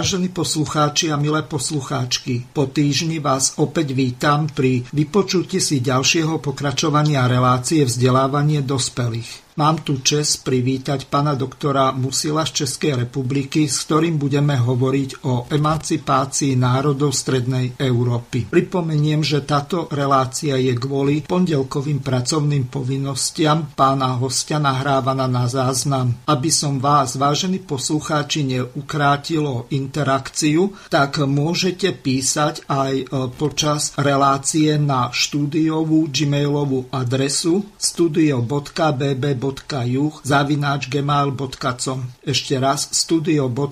Vážení poslucháči a milé poslucháčky, po týždni vás opäť vítam pri vypočutí si ďalšieho pokračovania relácie vzdelávanie dospelých. Mám tu čest privítať pana doktora Musila z Českej republiky, s ktorým budeme hovoriť o emancipácii národov Strednej Európy. Pripomeniem, že táto relácia je kvôli pondelkovým pracovným povinnostiam pána hostia nahrávaná na záznam. Aby som vás, vážení poslucháči, neukrátilo interakciu, tak môžete písať aj e, počas relácie na štúdiovú gmailovú adresu studio.bb studio.juh zavináč gmail.com Ešte raz studio.bb.juh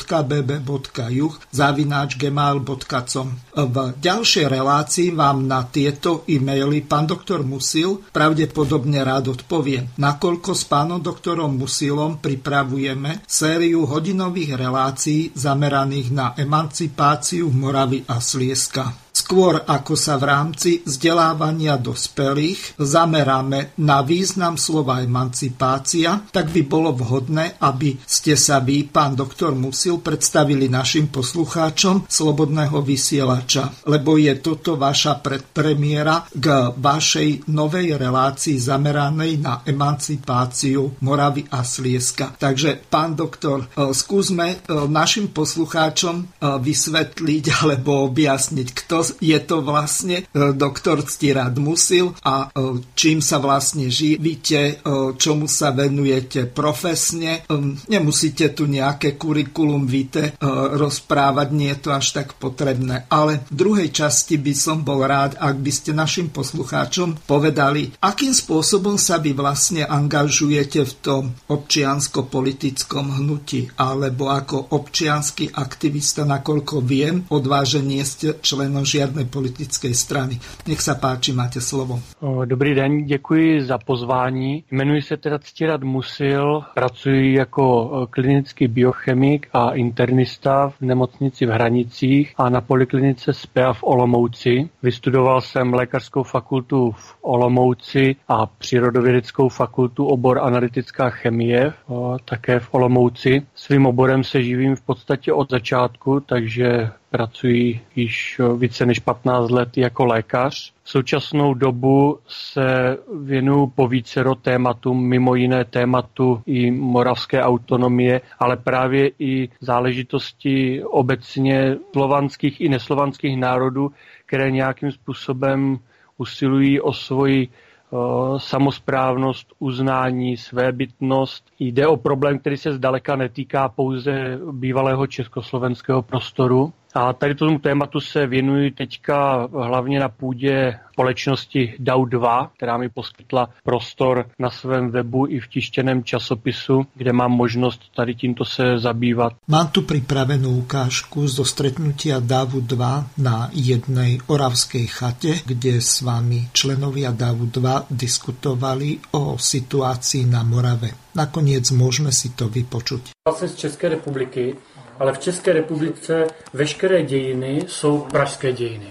zavináč gmail.com V ďalšej relácii vám na tieto e-maily pán doktor Musil pravdepodobne rád odpovie, nakoľko s pánom doktorom Musilom pripravujeme sériu hodinových relácií zameraných na emancipáciu Moravy a Slieska. Skôr ako sa v rámci vzdelávania dospelých zameráme na význam slova emancipácia, tak by bolo vhodné, aby ste sa vy, pán doktor Musil, predstavili našim poslucháčom Slobodného vysielača, lebo je toto vaša predpremiera k vašej novej relácii zameranej na emancipáciu Moravy a Slieska. Takže, pán doktor, e, skúsme e, našim poslucháčom e, vysvetliť alebo objasniť, kto je to vlastne e, doktor Ctirad Musil a e, čím sa vlastne živíte, e, čomu sa venujete profesne. Nemusíte tu nejaké kurikulum vitae rozprávať, nie je to až tak potrebné. Ale v druhej časti by som bol rád, ak by ste našim poslucháčom povedali, akým spôsobom sa vy vlastne angažujete v tom občiansko-politickom hnutí, alebo ako občiansky aktivista, nakoľko viem, odváženie ste členom žiadnej politické strany. Nech sa páči, máte slovo. Dobrý den, děkuji za pozvání. Jmenuji se teda Ctirad Musil, pracuji jako klinický biochemik a internista v nemocnici v Hranicích a na poliklinice SPEA v Olomouci. Vystudoval jsem lékařskou fakultu v Olomouci a přírodovědeckou fakultu obor analytická chemie také v Olomouci. Svým oborem se živím v podstatě od začátku, takže pracuji již více než 15 let jako lékař. V současnou dobu se věnuju po vícero tématům, mimo jiné tématu i moravské autonomie, ale právě i záležitosti obecně slovanských i neslovanských národů, které nějakým způsobem usilují o svoji samosprávnost, uznání, svébytnost. Jde o problém, který se zdaleka netýká pouze bývalého československého prostoru, a tady tomu tématu se věnuji teďka hlavně na půdě společnosti DAO2, která mi poskytla prostor na svém webu i v tištěném časopisu, kde mám možnost tady tímto se zabývat. Mám tu připravenou ukážku zo stretnutia DAVu 2 na jednej oravskej chate, kde s vámi členovia DAVu 2 diskutovali o situaci na Morave. Nakoniec můžeme si to vypočuť. Jsem z České republiky ale v České republice veškeré dějiny jsou pražské dějiny.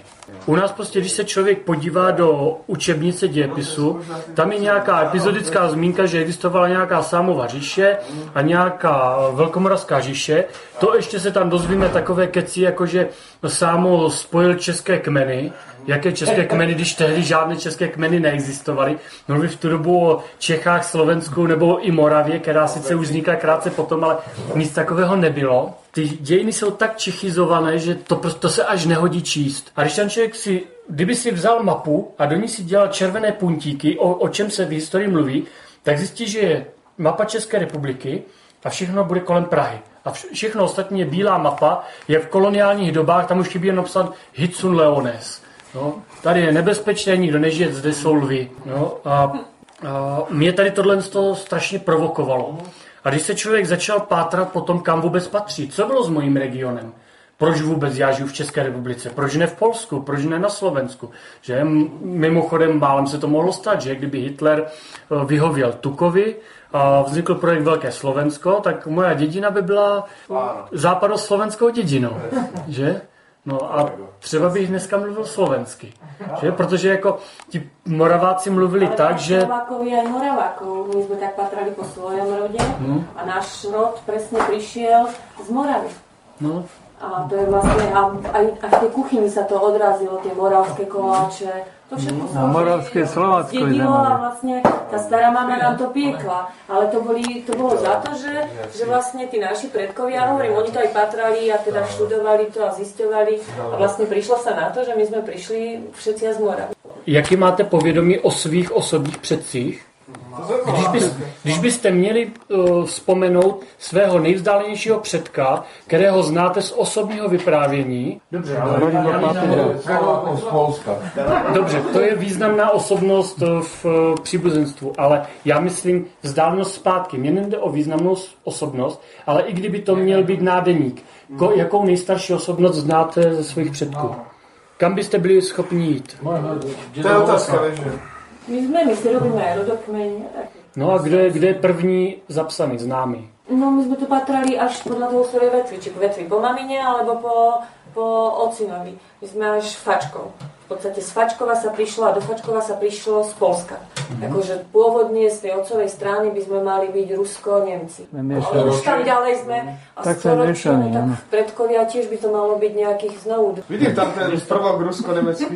U nás prostě, když se člověk podívá do učebnice dějepisu, tam je nějaká epizodická zmínka, že existovala nějaká sámova říše a nějaká velkomoravská říše. To ještě se tam dozvíme takové keci, jako že sámo spojil české kmeny, jaké české kmeny, když tehdy žádné české kmeny neexistovaly. Mluví v tu dobu o Čechách, Slovensku nebo i Moravě, která sice už vznikla krátce potom, ale nic takového nebylo. Ty dějiny jsou tak čechizované, že to, prostě, to se až nehodí číst. A když ten člověk si, kdyby si vzal mapu a do ní si dělal červené puntíky, o, o čem se v historii mluví, tak zjistí, že je mapa České republiky a všechno bude kolem Prahy. A všechno ostatní je bílá mapa, je v koloniálních dobách, tam už chybí jen napsat Hitsun Leones. No, tady je nebezpečné, nikdo nežije, zde jsou lvy. No, a, a mě tady tohle to strašně provokovalo. A když se člověk začal pátrat po tom, kam vůbec patří, co bylo s mojím regionem, proč vůbec já žiju v České republice, proč ne v Polsku, proč ne na Slovensku. Že mimochodem málem se to mohlo stát, že kdyby Hitler eh, vyhověl Tukovi a vznikl projekt Velké Slovensko, tak moja dědina by byla západoslovenskou dědinou. Že? No a třeba bych dneska mluvil slovensky, že? Protože jako ti Moraváci mluvili Ale tak, že... Slovákovi aj Moravákov, my jsme tak patrali po svojom rode hmm. a náš rod přesně přišel z Moravy. No, A to je vlastne, a aj, aj v tej kuchyni sa to odrazilo, tie moravské koláče, to všetko Na Moravské Slovácko zdedilo a vlastne tá stará mama nám to piekla. Ale to, boli, to bolo za to, že, že vlastne tí naši predkovia, hovorím, oni to aj patrali a teda študovali to a zisťovali a vlastne prišlo sa na to, že my sme prišli všetci z Moravy. Jaký máte povědomí o svých osobních předcích? Když, bys, když byste měli uh, vzpomenout svého nejvzdálenějšího předka, kterého znáte z osobního vyprávění, dobře, ale z Polska. dobře, to je významná osobnost uh, v uh, příbuzenstvu, ale já myslím vzdálenost zpátky. Mně nejde o významnou osobnost, ale i kdyby to měl být nádeník, ko, jakou nejstarší osobnost znáte ze svých předků? Kam byste byli schopni jít? To je otázka, že... My sme, my si robíme rodokmeň. No a kdo je, kdo je první zapsaný, známý? No my sme to patrali až podľa toho svojej vetvy, či vetvy po mamine alebo po, po ocinovi. My sme až fačkou. V podstate z Fačkova sa prišlo a do Fačkova sa prišlo z Polska. Akože pôvodne z tej otcovej strany by sme mali byť Rusko-Nemci. Sme miešaní. Ale už tam ďalej sme a Tak Toročanu, miešaní, tak áno. predkovia tiež by to malo byť nejakých znovu Vidím tam ten prvok rusko-nemecký.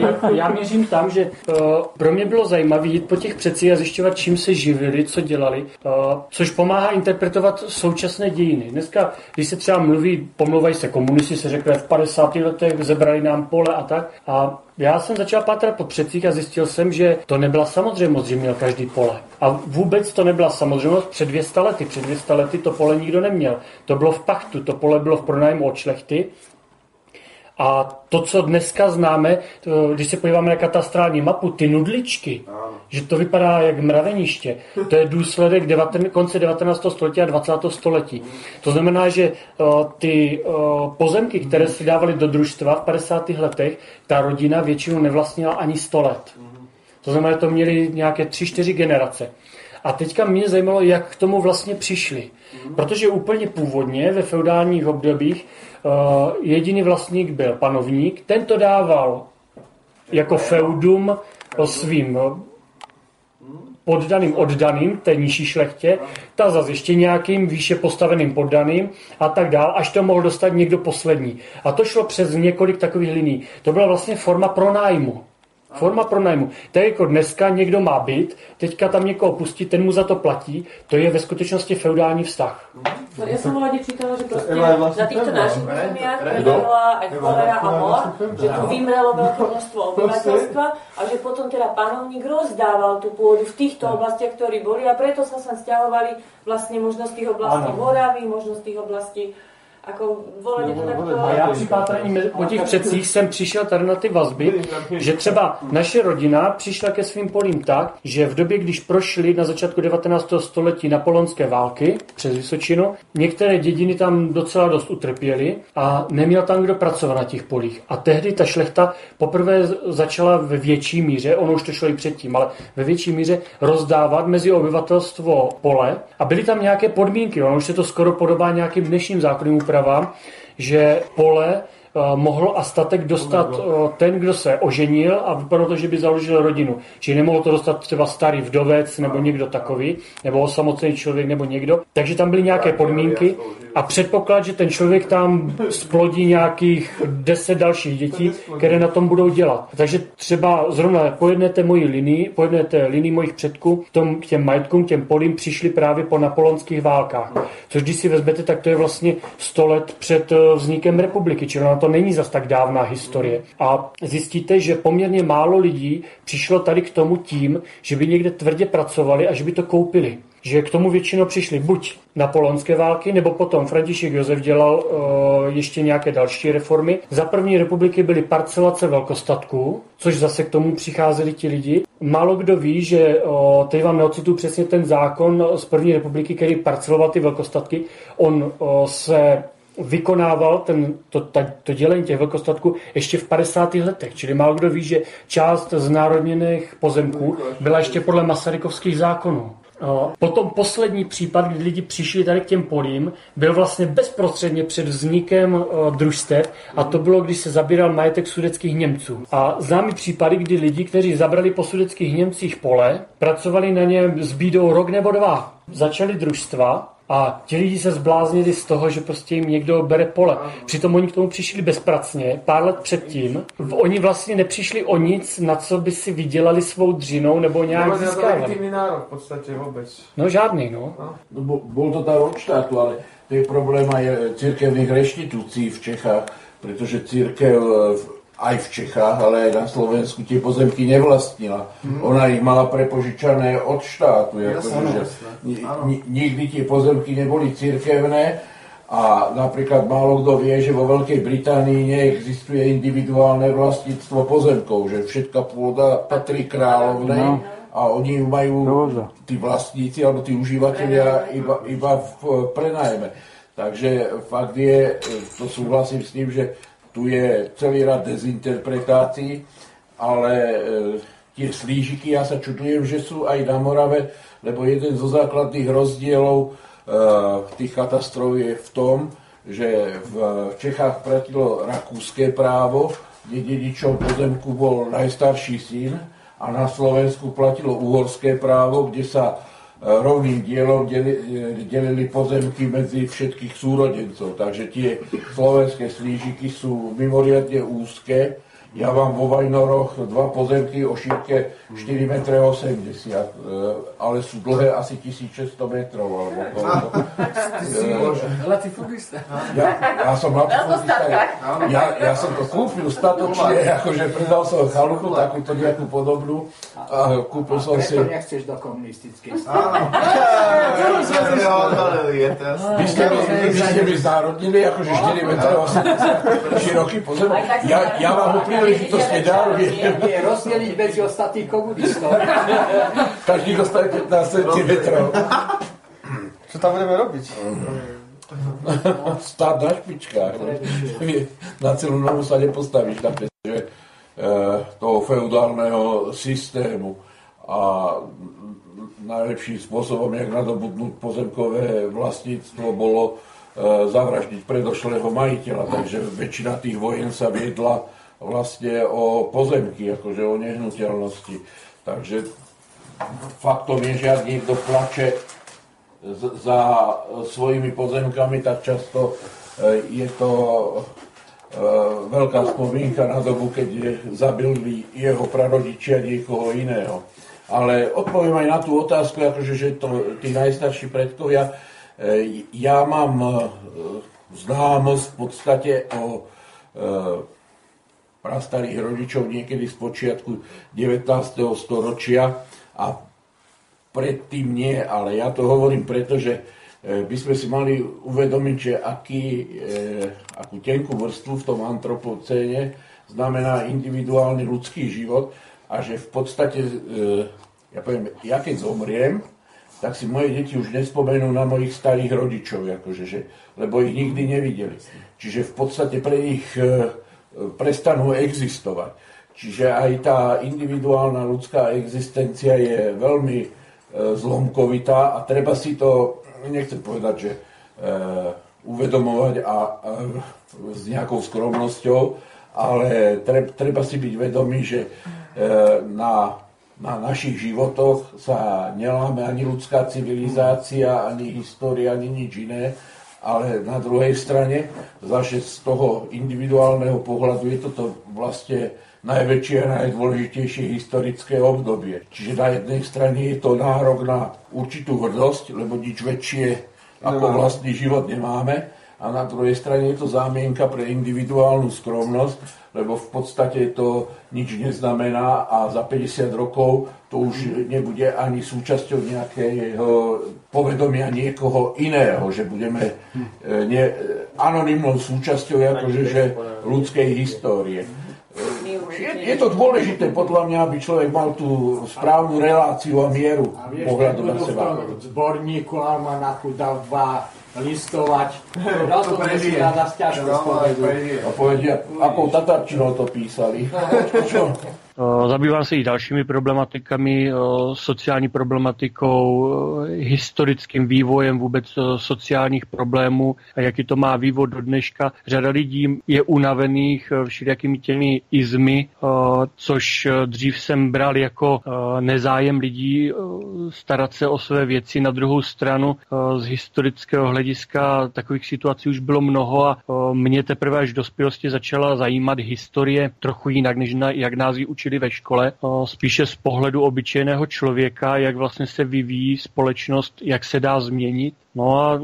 Já, já měřím tam, že uh, pro mě bylo zajímavé jít po těch přeci a zjišťovat, čím se živili, co dělali, uh, což pomáhá interpretovat současné dějiny. Dneska, když se třeba mluví, pomluvají se komunisti, se řekne v 50. letech zebrali nám pole a tak. A já jsem začal pátrat po předcích a zjistil jsem, že to nebyla samozřejmost, že měl každý pole. A vůbec to nebyla samozřejmost před 200 lety. Před 200 lety to pole nikdo neměl. To bylo v pachtu, to pole bylo v pronájmu od šlechty a to, co dneska známe, to, když se podíváme na katastrální mapu, ty nudličky, že to vypadá jak mraveniště, to je důsledek devaten, konce 19. století a 20. století. To znamená, že o, ty o, pozemky, které si dávali do družstva v 50. letech, ta rodina většinou nevlastnila ani 100 let. To znamená, že to měli nějaké 3-4 generace. A teďka mě zajímalo, jak k tomu vlastně přišli. Protože úplně původně ve feudálních obdobích uh, jediný vlastník byl panovník, ten to dával jako feudum o svým uh, poddaným oddaným, té nižší šlechtě, ta zase ještě nějakým výše postaveným poddaným a tak dál, až to mohl dostat někdo poslední. A to šlo přes několik takových liní. To byla vlastně forma pronájmu. Forma pronájmu. To je jako dneska někdo má byt, teďka tam někoho pustí, ten mu za to platí, to je ve skutečnosti feudální vztah. No, ja som veľa čítala, že je vlastne na týchto téma. našich územiach vymrela aj cholera a mor, že tu vymrelo veľké množstvo obyvateľstva a že potom teda panovník rozdával tú pôdu v týchto oblastiach, ktorí boli a preto sa sem stiahovali vlastne možno z tých oblastí Áno. Moravy, možno z tých oblastí ako volenie to takto... A já při pátrání po těch předcích jsem přišel tady na ty vazby, že třeba naše rodina přišla ke svým polím tak, že v době, když prošly na začátku 19. století napoleonské války přes Vysočinu, některé dědiny tam docela dost utrpěly a neměl tam kdo pracovat na těch polích. A tehdy ta šlechta poprvé začala ve větší míře, ono už to šlo i předtím, ale ve větší míře rozdávat mezi obyvatelstvo pole a byly tam nějaké podmínky, ono už se to skoro podobá nějakým dnešním zákonným úpravám, že pole mohl a statek dostat eh, ten, kdo se oženil a vypadalo to, že by založil rodinu. Čili nemohl to dostat třeba starý vdovec nebo někdo takový, nebo osamocený člověk nebo někdo. Takže tam byly nějaké podmínky a předpoklad, že ten člověk tam splodí nějakých deset dalších dětí, které na tom budou dělat. Takže třeba zrovna po jedné té mojí linii, po jedné té linii mojich předků, tom, k těm majetkům, těm polím přišli právě po napoleonských válkách. Což když si vezmete, tak to je vlastně 100 let před eh, vznikem republiky, čili na to není zas tak dávná historie. A zjistíte, že poměrně málo lidí přišlo tady k tomu tím, že by někde tvrdě pracovali a že by to koupili že k tomu většinou přišli buď napoleonské války, nebo potom František Josef dělal uh, ještě nějaké další reformy. Za první republiky byly parcelace velkostatků, což zase k tomu přicházeli ti lidi. Málo kdo ví, že uh, teď vám neocitu přesně ten zákon z první republiky, který parceloval ty velkostatky. On uh, se vykonával ten, to, ta, to dělení těch velkostatků ještě v 50. letech. Čili málo kdo ví, že část znárodněných pozemků byla ještě podle Masarykovských zákonů. O, Potom poslední případ, kdy lidi přišli tady k těm polím, byl vlastně bezprostředně před vznikem o, družstev a to bylo, když se zabíral majetek sudeckých Němců. A známý případy, kdy lidi, kteří zabrali po sudeckých Němcích pole, pracovali na něm s bídou rok nebo dva. Začali družstva, A ti lidi se zbláznili z toho, že prostě jim někdo bere pole. Přitom oni k tomu přišli bezpracně, pár let předtím. Oni vlastně nepřišli o nic, na co by si vydělali svou dřinou nebo nějak získávali. nárok v podstatě vůbec. No žádný, no. no bol to tak od štátu, ale to je problém aj církevných reštitúcií v Čechách, pretože církev aj v Čechách, ale aj na Slovensku tie pozemky nevlastnila. Mm. Ona ich mala prepožičané od štátu. Jasne, že nikdy tie pozemky neboli církevné a napríklad málo kto vie, že vo Veľkej Británii neexistuje individuálne vlastníctvo pozemkov, že všetka pôda patrí kráľovnej no. a oni ju majú, tí vlastníci alebo tí užívateľia iba, iba v prenajme. Takže fakt je, to súhlasím s tým, že tu je celý rad dezinterpretácií, ale tie slížiky, ja sa čudujem, že sú aj na Morave, lebo jeden zo základných rozdielov tých katastrof je v tom, že v Čechách platilo rakúske právo, kde dedičom pozemku bol najstarší syn a na Slovensku platilo uhorské právo, kde sa rovným dielom delili pozemky medzi všetkých súrodencov. Takže tie slovenské slížiky sú mimoriadne úzke ja mám vo Vajnoroch dva pozemky o šírke 4,80 m, ale sú dlhé asi 1600 metrov. Alebo koľko. Latifundista. Ja, ja som latifundista. Ja, ja som to kúpil statočne, akože predal som chalupu, takúto nejakú podobnú. A kúpil som si... Preto nechceš do komunistickej strany. Vy ste mi, znárodnili akože 4 m široký pozemok. Ja, ja vám ho príležitostne darujem. Je rozdeliť medzi ostatných komunistov. Každý dostane 15 cm. Čo tam budeme robiť? Stát na špičkách. Na celú novu sa nepostavíš na že eh, toho feudálneho systému a najlepším spôsobom, jak nadobudnúť pozemkové vlastníctvo, bolo eh, zavraždiť predošlého majiteľa. Takže väčšina tých vojen sa viedla vlastne o pozemky, akože o nehnuteľnosti. Takže faktom je, že ak niekto plače za svojimi pozemkami, tak často e, je to e, veľká spomienka na dobu, keď zabili jeho prarodičia niekoho iného. Ale odpoviem aj na tú otázku, akože, že to tí najstarší predkovia, e, ja mám známosť v podstate o prastarých rodičov niekedy z počiatku 19. storočia a predtým nie, ale ja to hovorím preto, že e, by sme si mali uvedomiť, že aký, e, akú tenkú vrstvu v tom antropocéne znamená individuálny ľudský život a že v podstate, e, ja poviem, ja keď zomriem, tak si moje deti už nespomenú na mojich starých rodičov, akože, že, lebo ich nikdy nevideli. Čiže v podstate pre nich prestanú existovať. Čiže aj tá individuálna ľudská existencia je veľmi e, zlomkovitá a treba si to, nechcem povedať, že e, uvedomovať a, a s nejakou skromnosťou, ale treba, si byť vedomý, že e, na, na našich životoch sa neláme ani ľudská civilizácia, ani história, ani nič iné ale na druhej strane, zase z toho individuálneho pohľadu je toto vlastne najväčšie a najdôležitejšie historické obdobie. Čiže na jednej strane je to nárok na určitú hrdosť, lebo nič väčšie ako vlastný život nemáme, a na druhej strane je to zámienka pre individuálnu skromnosť, lebo v podstate to nič neznamená a za 50 rokov to už nebude ani súčasťou nejakého povedomia niekoho iného, že budeme e, ne, anonimnou súčasťou akože, že ľudskej histórie. Je, je to dôležité podľa mňa, aby človek mal tú správnu reláciu a mieru pohľadu na seba. V zborníku Almanachu dal dva listovať. Rozhodne si rada z ťažko spovedu. A povedia, akou tatarčinou to písali. Čo? Eh, Zabývám se i dalšími problematikami, eh, sociální problematikou, eh, historickým vývojem vůbec sociálních problémů a jaký to má vývoj do dneška. Řada lidí je unavených všelijakými těmi izmy, což dřív jsem bral jako nezájem lidí starat se o své věci. Na druhou stranu z historického hlediska takových situací už bylo mnoho a mě teprve až v dospělosti začala zajímat historie trochu jinak, než na, jak nás ji učili ve škole, spíše z pohledu obyčejného člověka, jak vlastně se vyvíjí společnost, jak se dá změnit. No a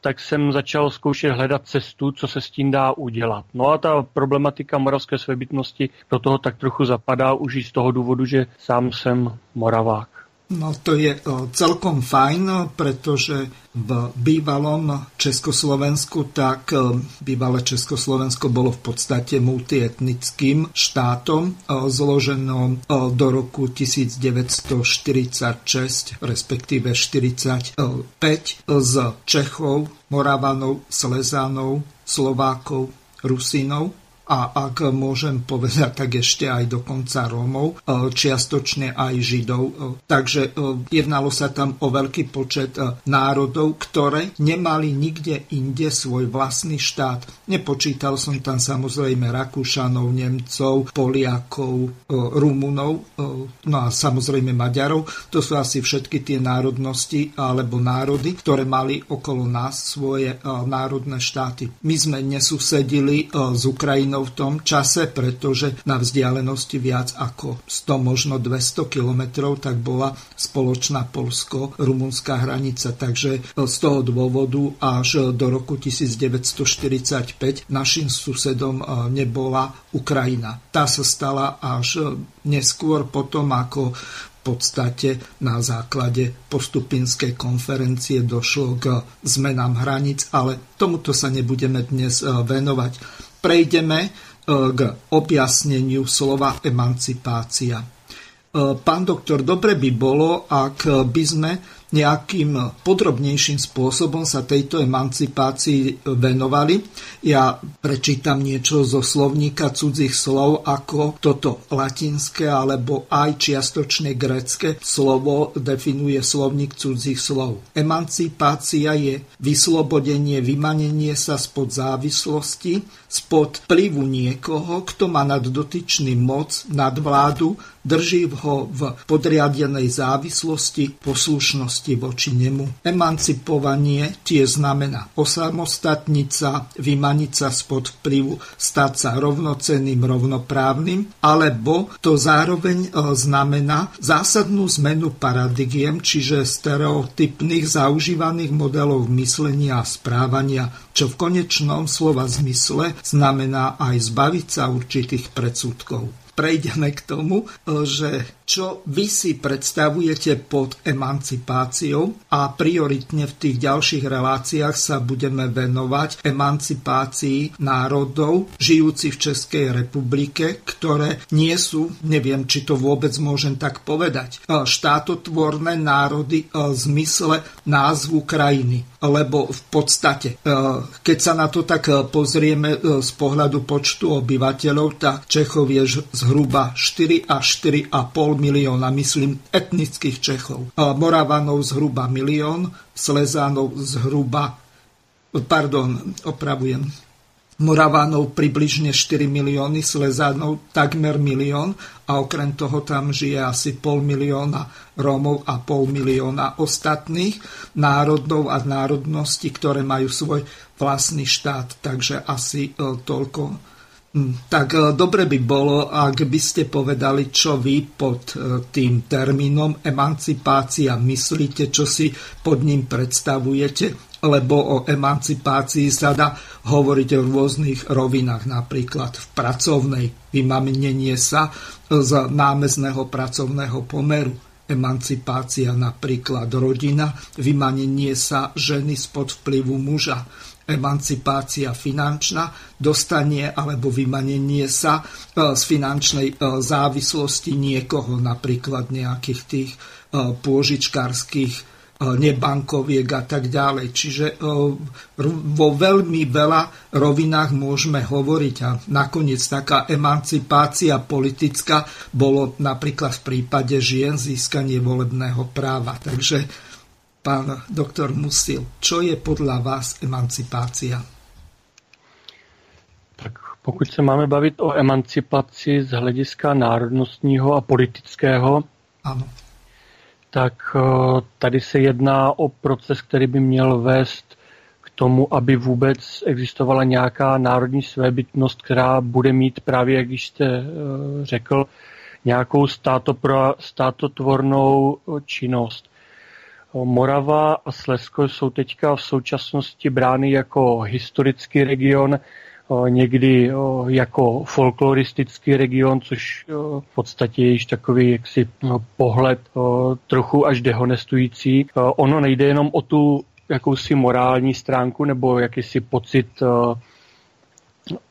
tak jsem začal zkoušet hledat cestu, co se s tím dá udělat. No a ta problematika moravské svébytnosti do toho tak trochu zapadá už i z toho důvodu, že sám jsem moravák. No to je celkom fajn, pretože v bývalom Československu, tak bývalé Československo bolo v podstate multietnickým štátom, zloženom do roku 1946, respektíve 45 z Čechov, Moravanov, Slezánov, Slovákov, Rusinov a ak môžem povedať, tak ešte aj dokonca Rómov, e, čiastočne aj Židov. E, takže e, jednalo sa tam o veľký počet národov, ktoré nemali nikde inde svoj vlastný štát. Nepočítal som tam samozrejme Rakúšanov, Nemcov, Poliakov, Rumunov, no a samozrejme Maďarov. To sú asi všetky tie národnosti alebo národy, ktoré mali okolo nás svoje národné štáty. My sme nesusedili s Ukrajinou Ukrajinou v tom čase, pretože na vzdialenosti viac ako 100, možno 200 kilometrov, tak bola spoločná polsko-rumunská hranica. Takže z toho dôvodu až do roku 1945 našim susedom e, nebola Ukrajina. Tá sa stala až neskôr potom, ako v podstate na základe postupinskej konferencie došlo k zmenám hraníc, ale tomuto sa nebudeme dnes e, venovať prejdeme e, k objasneniu slova emancipácia. E, pán doktor, dobre by bolo, ak by sme nejakým podrobnejším spôsobom sa tejto emancipácii venovali. Ja prečítam niečo zo slovníka cudzích slov, ako toto latinské alebo aj čiastočne grecké slovo definuje slovník cudzích slov. Emancipácia je vyslobodenie, vymanenie sa spod závislosti, spod vplyvu niekoho, kto má nad dotyčným moc, nad vládu, drží ho v podriadenej závislosti, poslušnosti voči nemu. Emancipovanie tie znamená osamostatniť sa, vymaniť sa spod vplyvu, stať sa rovnocenným, rovnoprávnym, alebo to zároveň e, znamená zásadnú zmenu paradigiem, čiže stereotypných zaužívaných modelov myslenia a správania, čo v konečnom slova zmysle znamená aj zbaviť sa určitých predsudkov prejdeme k tomu, že čo vy si predstavujete pod emancipáciou a prioritne v tých ďalších reláciách sa budeme venovať emancipácii národov žijúcich v Českej republike, ktoré nie sú, neviem, či to vôbec môžem tak povedať, e, štátotvorné národy e, v zmysle názvu krajiny. Lebo v podstate, keď sa na to tak pozrieme z pohľadu počtu obyvateľov, tak Čechov je zhruba 4 až 4,5 milióna, myslím, etnických Čechov. Moravanov zhruba milión, Slezánov zhruba, pardon, opravujem, Moravanov približne 4 milióny, Slezánov takmer milión a okrem toho tam žije asi pol milióna Rómov a pol milióna ostatných národov a národností, ktoré majú svoj vlastný štát. Takže asi e, toľko tak e, dobre by bolo, ak by ste povedali, čo vy pod e, tým termínom emancipácia myslíte, čo si pod ním predstavujete, lebo o emancipácii sa dá hovoriť v rôznych rovinách, napríklad v pracovnej, vymanenie sa z námezného pracovného pomeru, emancipácia napríklad rodina, vymanenie sa ženy spod vplyvu muža, emancipácia finančná, dostanie alebo vymanenie sa e, z finančnej e, závislosti niekoho, napríklad nejakých tých e, pôžičkárskych nebankoviek a tak ďalej. Čiže vo veľmi veľa rovinách môžeme hovoriť a nakoniec taká emancipácia politická bolo napríklad v prípade žien získanie volebného práva. Takže pán doktor Musil, čo je podľa vás emancipácia? Tak pokud se máme bavit o emancipaci z hlediska národnostního a politického, ano. tak eh, tady se jedná o proces, který by měl vést tomu, aby vůbec existovala nějaká národní svébytnost, která bude mít právě, jak jste eh, řekl, nějakou státopro, státotvornou eh, činnost. Morava a Slezsko jsou teďka v současnosti brány jako historický region, někdy jako folkloristický region, což v podstatě je již takový jaksi pohled trochu až dehonestující. Ono nejde jenom o tu jakousi morální stránku nebo jakýsi pocit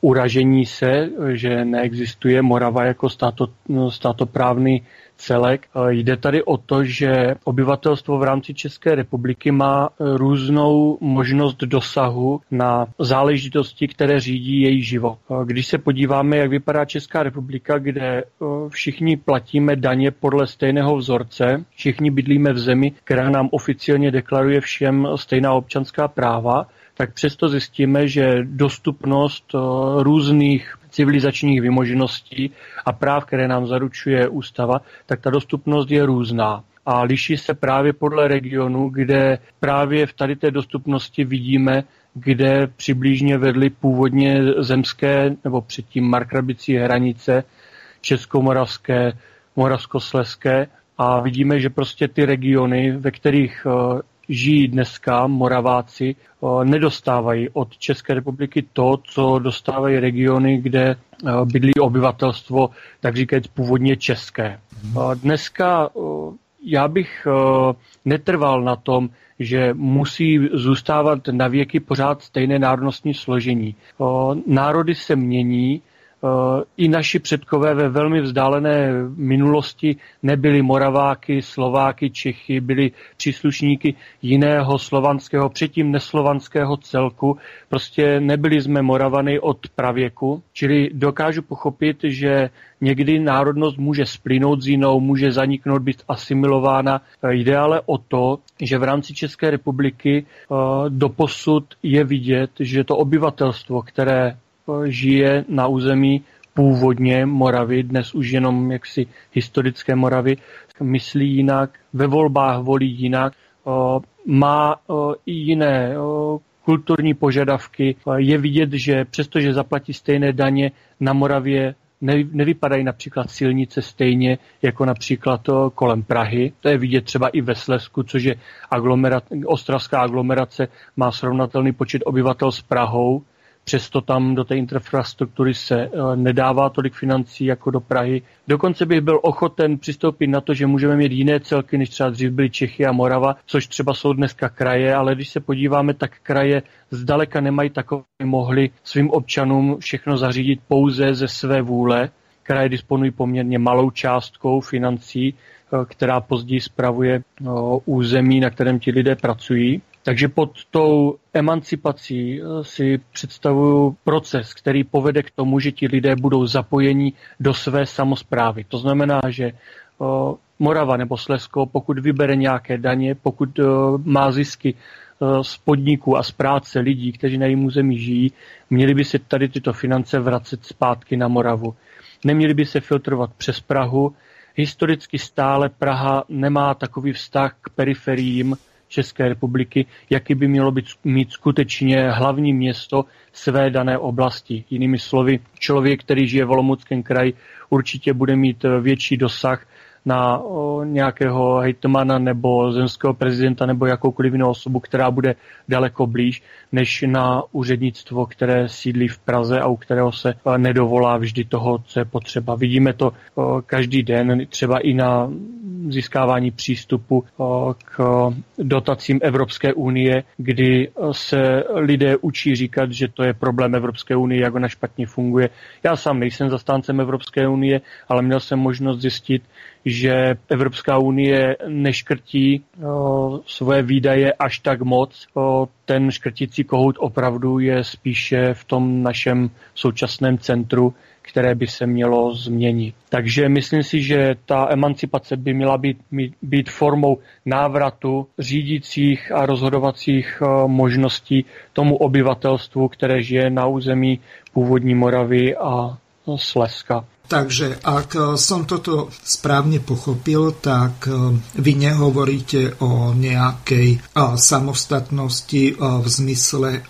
uražení se, že neexistuje Morava jako státo, no, státoprávný celek. Jde tady o to, že obyvatelstvo v rámci České republiky má různou možnost dosahu na záležitosti, které řídí její život. Když se podíváme, jak vypadá Česká republika, kde všichni platíme daně podle stejného vzorce, všichni bydlíme v zemi, která nám oficiálně deklaruje všem stejná občanská práva, tak přesto zjistíme, že dostupnost různých civilizačních vymožeností a práv, které nám zaručuje ústava, tak ta dostupnost je různá. A liší se právě podle regionu, kde právě v tady té dostupnosti vidíme, kde přibližně vedly původně zemské nebo předtím markrabicí hranice českomoravské, moravskosleské a vidíme, že prostě ty regiony, ve kterých eh, žijí dneska Moraváci, nedostávají od České republiky to, co dostávají regiony, kde bydlí obyvatelstvo, tak říkajíc původně české. Dneska já bych netrval na tom, že musí zůstávat na věky pořád stejné národnostní složení. Národy se mění, i naši předkové ve velmi vzdálené minulosti nebyli Moraváky, Slováky, Čechy, byli příslušníky jiného slovanského, předtím neslovanského celku. Prostě nebyli jsme Moravany od pravěku, čili dokážu pochopit, že někdy národnost může splynout s jinou, může zaniknout, být asimilována. Jde ale o to, že v rámci České republiky doposud je vidět, že to obyvatelstvo, které žije na území původně Moravy, dnes už jenom jaksi historické Moravy, myslí jinak, ve volbách volí jinak, má i jiné kulturní požadavky. Je vidět, že přestože zaplatí stejné daně, na Moravě nevypadají například silnice stejně jako například kolem Prahy. To je vidět třeba i ve Slesku, což je aglomerat, ostravská aglomerace, má srovnatelný počet obyvatel s Prahou, přesto tam do té infrastruktury se eh, nedává tolik financí jako do Prahy. Dokonce bych byl ochoten přistoupit na to, že můžeme mít jiné celky, než třeba dřív byly Čechy a Morava, což třeba jsou dneska kraje, ale když se podíváme, tak kraje zdaleka nemají takové, mohli svým občanům všechno zařídit pouze ze své vůle. Kraje disponují poměrně malou částkou financí, eh, která později spravuje eh, území, na kterém ti lidé pracují. Takže pod tou emancipací eh, si představuju proces, který povede k tomu, že ti lidé budou zapojeni do své samozprávy. To znamená, že eh, Morava nebo Slesko, pokud vybere nějaké daně, pokud eh, má zisky z podniků a z práce lidí, kteří na jejím území žijí, měli by se tady tyto finance vracet zpátky na Moravu. Neměli by se filtrovat přes Prahu. Historicky stále Praha nemá takový vztah k periferiím, České republiky, jaký by mělo být, mít skutečně hlavní město své dané oblasti. Jinými slovy, člověk, který žije v Olomouckém kraji, určitě bude mít větší dosah na nějakého hejtmana nebo zemského prezidenta nebo jakoukoliv jinou osobu, která bude daleko blíž, než na úřednictvo, které sídlí v Praze a u kterého se nedovolá vždy toho, co je potřeba. Vidíme to o, každý den, třeba i na získávání přístupu k dotacím Evropské unie, kdy se lidé učí říkat, že to je problém Evropské unie, jak ona špatně funguje. Já sám nejsem zastáncem Evropské unie, ale měl jsem možnost zjistit, že Evropská unie neškrtí o, svoje výdaje až tak moc. O, ten škrtící kohout opravdu je spíše v tom našem současném centru, které by se mělo změnit. Takže myslím si, že ta emancipace by měla být, být formou návratu řídících a rozhodovacích možností tomu obyvatelstvu, které žije na území původní Moravy a Slezska. Takže ak som toto správne pochopil, tak e, vy nehovoríte o nejakej e, samostatnosti v zmysle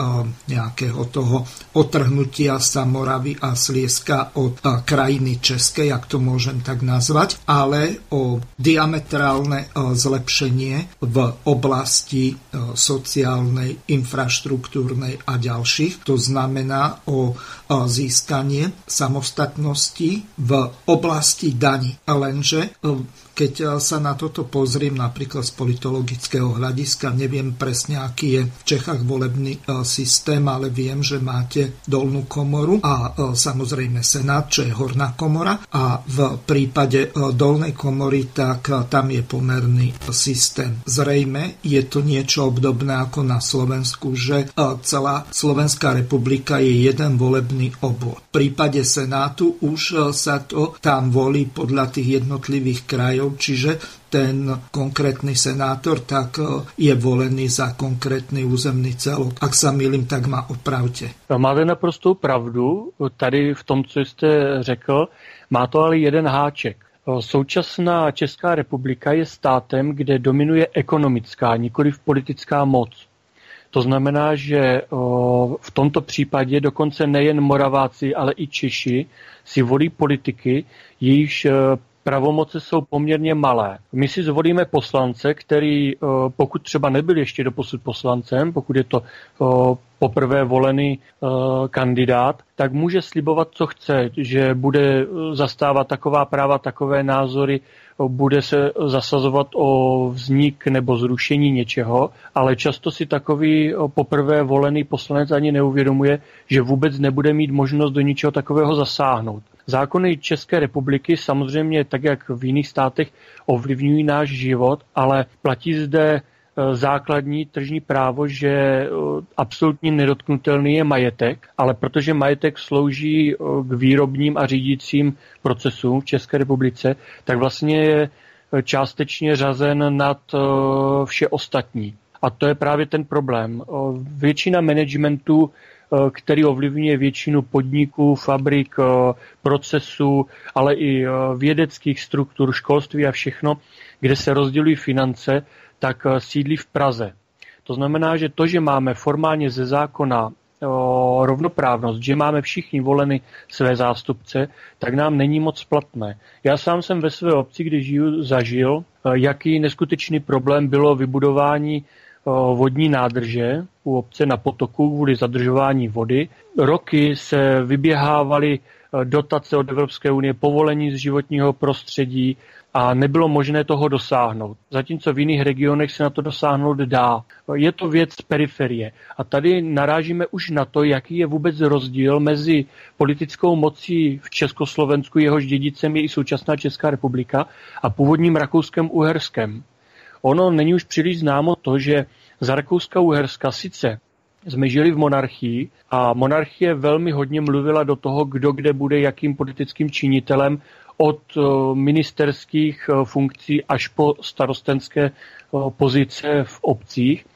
nejakého toho otrhnutia sa Moravy a Slieska od krajiny Českej, ak to môžem tak nazvať, ale o diametrálne zlepšenie v oblasti sociálnej, infraštruktúrnej a ďalších. To znamená o získanie samostatnosti v oblasti daní. Lenže keď eh, sa na toto pozriem napríklad z politologického hľadiska, neviem presne, aký je v Čechách volebný eh, systém, ale viem, že máte dolnú komoru a eh, samozrejme Senát, čo je horná komora a v prípade dolnej komory, tak tam je pomerný systém. Zrejme je to niečo obdobné ako na Slovensku, že celá Slovenská republika je jeden volebný obvod. V prípade Senátu už sa to tam volí podľa tých jednotlivých krajov čiže ten konkrétny senátor tak e, je volený za konkrétny územný celok. Ak sa milím, tak ma opravte. Máte naprostou pravdu tady v tom, co jste řekl. Má to ale jeden háček. E, současná Česká republika je státem, kde dominuje ekonomická, nikoli politická moc. To znamená, že e, v tomto případě dokonce nejen Moraváci, ale i Češi si volí politiky, jejichž pravomoce jsou poměrně malé. My si zvolíme poslance, který eh, pokud třeba nebyl ještě doposud poslancem, pokud je to eh, poprvé volený eh, kandidát, tak může slibovat, co chce, že bude zastávat taková práva, takové názory, bude se zasazovat o vznik nebo zrušení něčeho, ale často si takový poprvé volený poslanec ani neuvědomuje, že vůbec nebude mít možnost do ničeho takového zasáhnout. Zákony České republiky samozřejmě, tak jak v jiných státech, ovlivňují náš život, ale platí zde e, základní tržní právo, že e, absolutně nedotknutelný je majetek, ale protože majetek slouží e, k výrobním a řídícím procesům v České republice, tak vlastně je částečně řazen nad vše ostatní. A to je právě ten problém. Většina managementu který ovlivňuje většinu podniků, fabrik, eh, procesů, ale i eh, vědeckých struktur, školství a všechno, kde se rozdělují finance, tak sídlí v Praze. To znamená, že to, že máme formálně ze zákona rovnoprávnost, že máme všichni voleny své zástupce, tak nám není moc platné. Já sám jsem ve své obci, kde žiju, zažil, jaký neskutečný problém bylo vybudování vodní nádrže u obce na potoku kvůli zadržování vody. Roky se vyběhávaly dotace od Evropské unie, povolení z životního prostředí a nebylo možné toho dosáhnout. Zatímco v jiných regionech se na to dosáhnout dá. Je to věc periferie. A tady narážíme už na to, jaký je vůbec rozdíl mezi politickou mocí v Československu, jehož dědicem je i současná Česká republika, a původním Rakouskem Uherskem. Ono není už příliš známo to, že za Rakouska-Uherska sice jsme žili v monarchii a monarchie velmi hodně mluvila do toho, kdo kde bude jakým politickým činitelem od eh, ministerských eh, funkcí až po starostenské eh, pozice v obcích.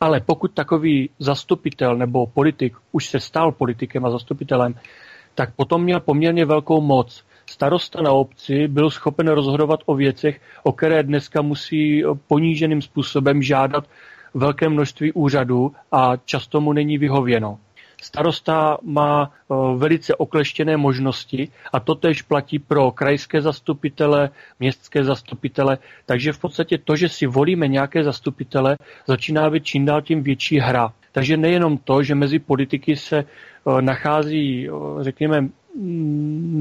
Ale pokud takový zastupitel nebo politik už se stal politikem a zastupitelem, tak potom měl poměrně velkou moc starosta na obci byl schopen rozhodovat o věcech, o které dneska musí poníženým způsobem žádat velké množství úřadů a často mu není vyhověno. Starosta má velice okleštěné možnosti a to tež platí pro krajské zastupitele, městské zastupitele, takže v podstatě to, že si volíme nějaké zastupitele, začíná být čím dál tím větší hra. Takže nejenom to, že mezi politiky se nachází, řekněme,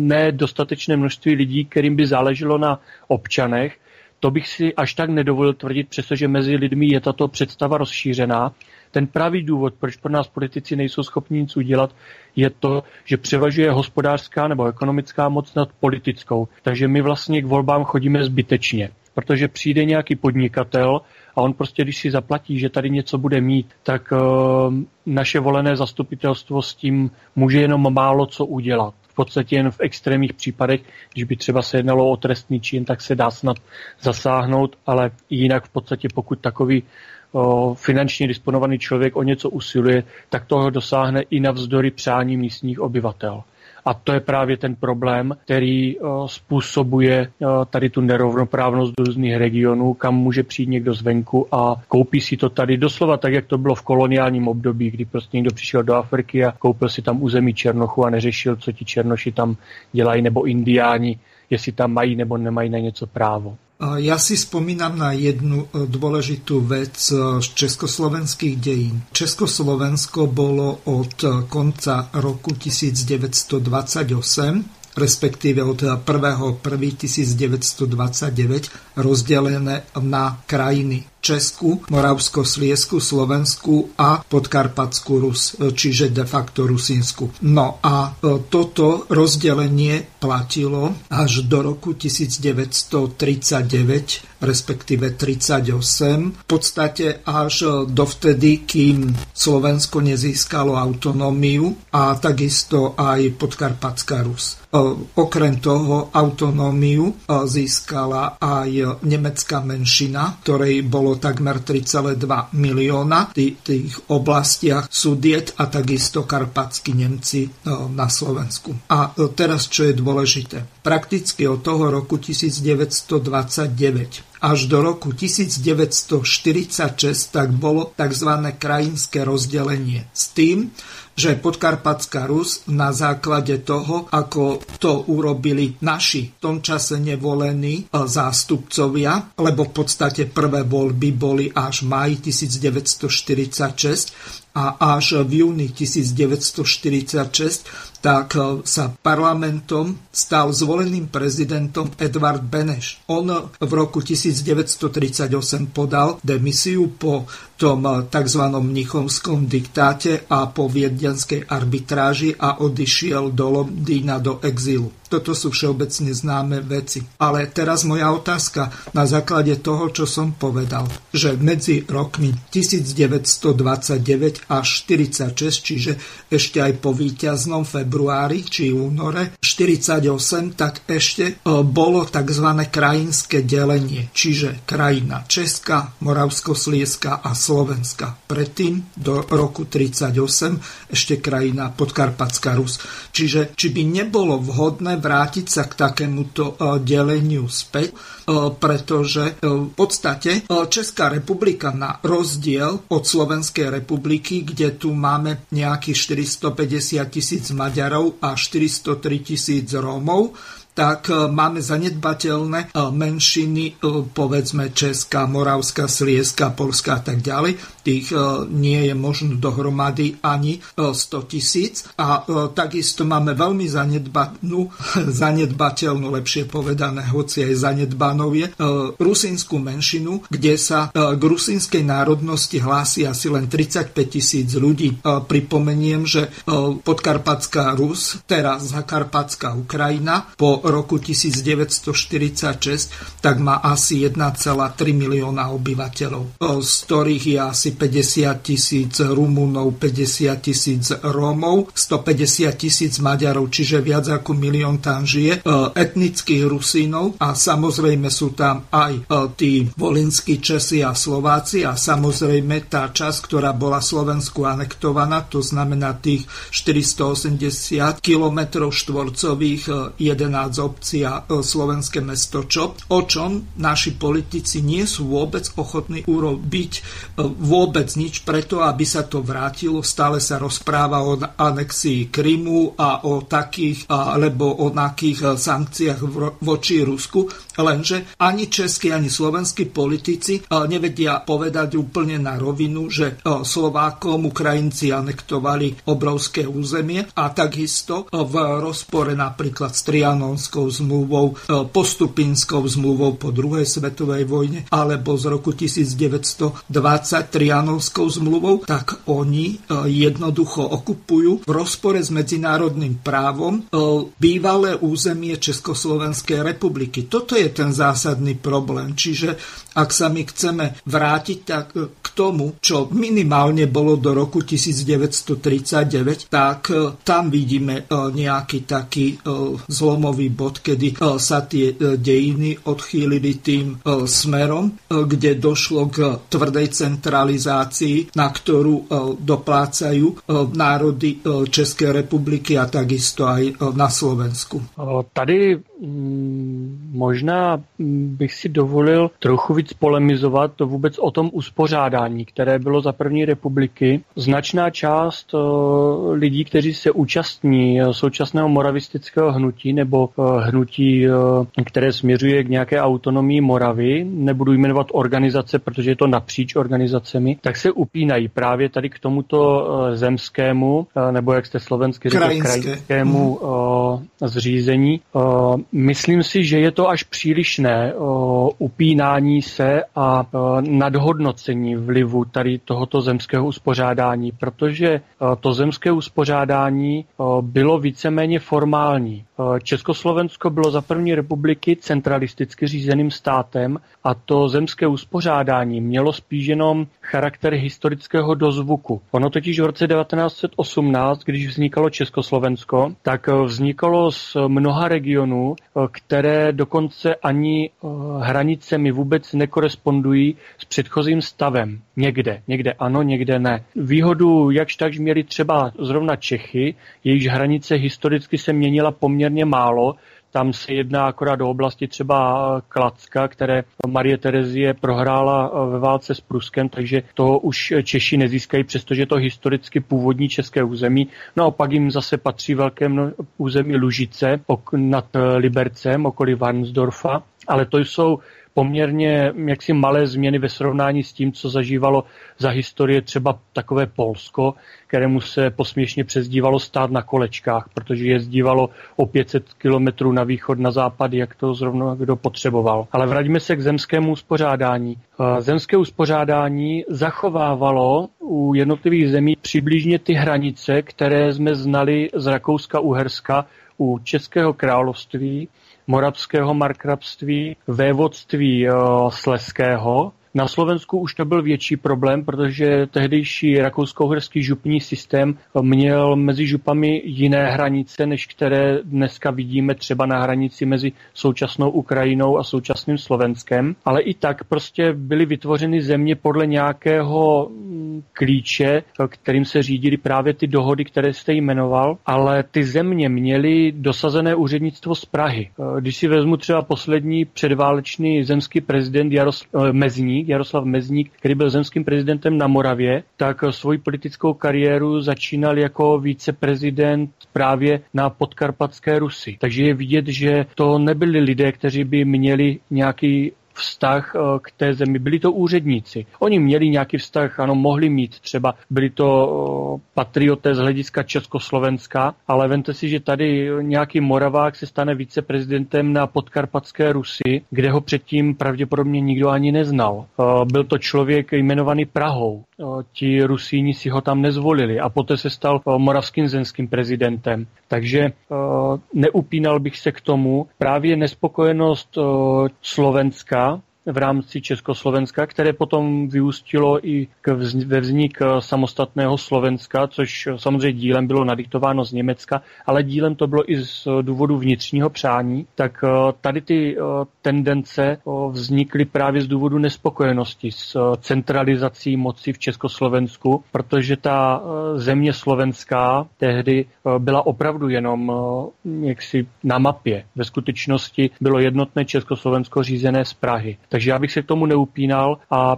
nedostatečné množství lidí, kterým by záleželo na občanech, To bych si až tak nedovolil tvrdit, přestože mezi lidmi je tato představa rozšířená. Ten pravý důvod, proč pro nás politici nejsou schopni nic udělat, je to, že převažuje hospodářská nebo ekonomická moc nad politickou. Takže my vlastně k volbám chodíme zbytečně, protože přijde nějaký podnikatel a on prostě, když si zaplatí, že tady něco bude mít, tak uh, naše volené zastupitelstvo s tím může jenom málo co udělat. V podstatě jen v extrémních případech, když by třeba se jednalo o trestný čin, tak se dá snad zasáhnout, ale jinak v podstatě pokud takový o, finančně disponovaný člověk o něco usiluje, tak toho dosáhne i navzdory přání místních obyvatel. A to je právě ten problém, který způsobuje tady tu nerovnoprávnost do různých regionů, kam může přijít někdo zvenku a koupí si to tady doslova tak, jak to bylo v koloniálním období, kdy prostě někdo přišel do Afriky a koupil si tam území Černochu a neřešil, co ti Černoši tam dělají, nebo Indiáni, jestli tam mají nebo nemají na něco právo. Ja si spomínam na jednu e, dôležitú vec e, z československých dejín. Československo bolo od e, konca roku 1928 respektíve od 1.1.1929 rozdelené na krajiny Česku, Moravsko, Sliesku, Slovensku a Podkarpatskú Rus, čiže de facto Rusinsku. No a e, toto rozdelenie platilo až do roku 1939, respektíve 38, v podstate až dovtedy, kým Slovensko nezískalo autonómiu a takisto aj Podkarpatská Rus. E, okrem toho autonómiu e, získala aj nemecká menšina, ktorej bolo takmer 3,2 milióna v tých oblastiach Sudiet a takisto karpatskí Nemci e, na Slovensku. A teraz, čo je dôležité. Prakticky od toho roku 1929 až do roku 1946 tak bolo tzv. krajinské rozdelenie. S tým, že Podkarpatská Rus na základe toho, ako to urobili naši v tom čase nevolení e, zástupcovia, lebo v podstate prvé voľby boli až v maji 1946 a až v júni 1946 tak e, sa parlamentom stal zvoleným prezidentom Edvard Beneš. On v roku 1938 podal demisiu po tom tzv. mnichovskom diktáte a po viedňanskej arbitráži a odišiel do Londýna do exílu. Toto sú všeobecne známe veci. Ale teraz moja otázka na základe toho, čo som povedal, že medzi rokmi 1929 až 46, čiže ešte aj po víťaznom februári či únore 48, tak ešte e, bolo tzv. krajinské delenie, čiže krajina Česka, Moravsko-Slieska a Slovenska. Predtým do roku 38 ešte krajina Podkarpatská Rus. Čiže či by nebolo vhodné vrátiť sa k takémuto e, deleniu späť, e, pretože e, v podstate Česká republika na rozdiel od Slovenskej republiky, kde tu máme nejakých 450 tisíc Maďarov a 403 tisíc Rómov, tak e, máme zanedbateľné e, menšiny, e, povedzme Česká, Moravská, Slieska, Polska a tak ďalej. Tých nie je možno dohromady ani 100 tisíc. A takisto máme veľmi zanedbanú, zanedbateľnú, lepšie povedané, hoci aj zanedbanou je, rusínsku menšinu, kde sa k rusínskej národnosti hlási asi len 35 tisíc ľudí. Pripomeniem, že podkarpatská Rus, teraz Zakarpatská Ukrajina, po roku 1946 tak má asi 1,3 milióna obyvateľov, z ktorých je asi 50 tisíc Rumunov, 50 tisíc Rómov, 150 tisíc Maďarov, čiže viac ako milión tam žije, etnických Rusínov a samozrejme sú tam aj tí volinskí Česi a Slováci a samozrejme tá časť, ktorá bola Slovensku anektovaná, to znamená tých 480 km štvorcových 11 z obcí a e, slovenské mesto Čo, o čom naši politici nie sú vôbec ochotní urobiť e, vôbec vôbec nič preto, aby sa to vrátilo. Stále sa rozpráva o anexii Krymu a o takých alebo o nakých sankciách voči Rusku, lenže ani českí, ani slovenskí politici nevedia povedať úplne na rovinu, že Slovákom Ukrajinci anektovali obrovské územie a takisto v rozpore napríklad s Trianonskou zmluvou, postupinskou zmluvou po druhej svetovej vojne alebo z roku 1920 Trianonskou zmluvou, tak oni jednoducho okupujú v rozpore s medzinárodným právom bývalé územie Československej republiky. Toto je ten zásadný problém. Čiže ak sa my chceme vrátiť tak k tomu, čo minimálne bolo do roku 1939, tak e, tam vidíme e, nejaký taký e, zlomový bod, kedy sa tie dejiny odchýlili tým smerom, kde došlo k tvrdej centralizácii, na ktorú doplácajú národy Českej republiky a takisto aj na Slovensku. Tady možná bych si dovolil trochu víc polemizovat to vůbec o tom uspořádání, které bylo za první republiky. Značná část eh, lidí, kteří se účastní eh, současného moravistického hnutí nebo eh, hnutí, které směřuje k nějaké autonomii Moravy, nebudu jmenovat organizace, protože je to napříč organizacemi, tak se upínají právě tady k tomuto zemskému, nebo jak jste slovensky řekl, krajinskému mm. zřízení. Myslím si, že je to až přílišné upínání se a nadhodnocení vlivu tady tohoto zemského uspořádání, protože to zemské uspořádání bylo víceméně formální. Československo bylo za první republiky centralisticky řízeným státem a to zemské uspořádání mělo spíš jenom charakter historického dozvuku. Ono totiž v roce 1918, když vznikalo Československo, tak vznikalo z mnoha regionů, které dokonce ani hranicemi vůbec nekorespondují s předchozím stavem. Někde, někde ano, někde ne. Výhodu jakž takž měli třeba zrovna Čechy, jejichž hranice historicky se měnila poměrně málo, tam se jedná akorát do oblasti třeba Klacka, které Marie Terezie prohrála ve válce s Pruskem, takže to už Češi nezískají, přestože to historicky původní české území. No a pak jim zase patří velké území Lužice nad Libercem, okolí Varnsdorfa, ale to jsou poměrně jaksi malé změny ve srovnání s tím, co zažívalo za historie třeba takové Polsko, kterému se posměšně přezdívalo stát na kolečkách, protože jezdívalo o 500 kilometrů na východ, na západ, jak to zrovna kdo potřeboval. Ale vraťme se k zemskému uspořádání. Eh, zemské uspořádání zachovávalo u jednotlivých zemí přibližně ty hranice, které jsme znali z Rakouska-Uherska u Českého království, moravského markrabství, vévodství eh, Sleského na Slovensku už to byl větší problém, protože tehdejší rakousko-uherský župní systém měl mezi župami jiné hranice, než které dneska vidíme třeba na hranici mezi současnou Ukrajinou a současným Slovenskem. Ale i tak prostě byly vytvořeny země podle nějakého mm, klíče, kterým se řídily právě ty dohody, které jste jmenoval, ale ty země měly dosazené úřednictvo z Prahy. Když si vezmu třeba poslední předválečný zemský prezident Jaroslav Mezník, Jaroslav Mezník, který byl zemským prezidentem na Moravě, tak svoji politickou kariéru začínal jako viceprezident právě na podkarpatské Rusy. Takže je vidět, že to nebyli lidé, kteří by měli nějaký vztah eh, k té zemi. Byli to úředníci. Oni měli nějaký vztah, ano, mohli mít třeba, byli to eh, patrioté z hlediska Československa, ale vente si, že tady nějaký Moravák se stane viceprezidentem na podkarpatské Rusy, kde ho předtím pravděpodobně nikdo ani neznal. Eh, byl to člověk jmenovaný Prahou. Ti Rusíni si ho tam nezvolili a poté se stal moravským zemským prezidentem. Takže neupínal bych se k tomu. Právě nespokojenost Slovenska v rámci Československa, které potom vyústilo i k vz, ve vznik eh, samostatného Slovenska, což eh, samozřejmě dílem bylo nadiktováno z Německa, ale dílem to bylo i z důvodu vnitřního přání, tak eh, tady ty tendence vznikly právě z důvodu nespokojenosti s centralizací moci v Československu, protože ta země slovenská tehdy byla opravdu jenom jaksi na mapě. Ve skutečnosti bylo jednotné Československo řízené z Prahy. Takže já bych se k tomu neupínal a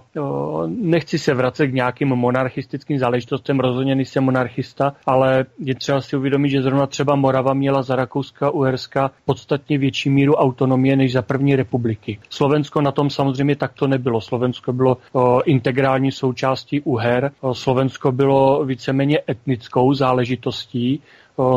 nechci se vracet k nějakým monarchistickým záležitostem, rozhodně nejsem monarchista, ale je třeba si uvědomit, že zrovna třeba Morava měla za Rakouska, Uherska podstatně větší míru autonomie než za první republiky. Slovensko na tom samozřejmě takto nebylo. Slovensko bylo integrální součástí Uher, Slovensko bylo víceméně etnickou záležitostí,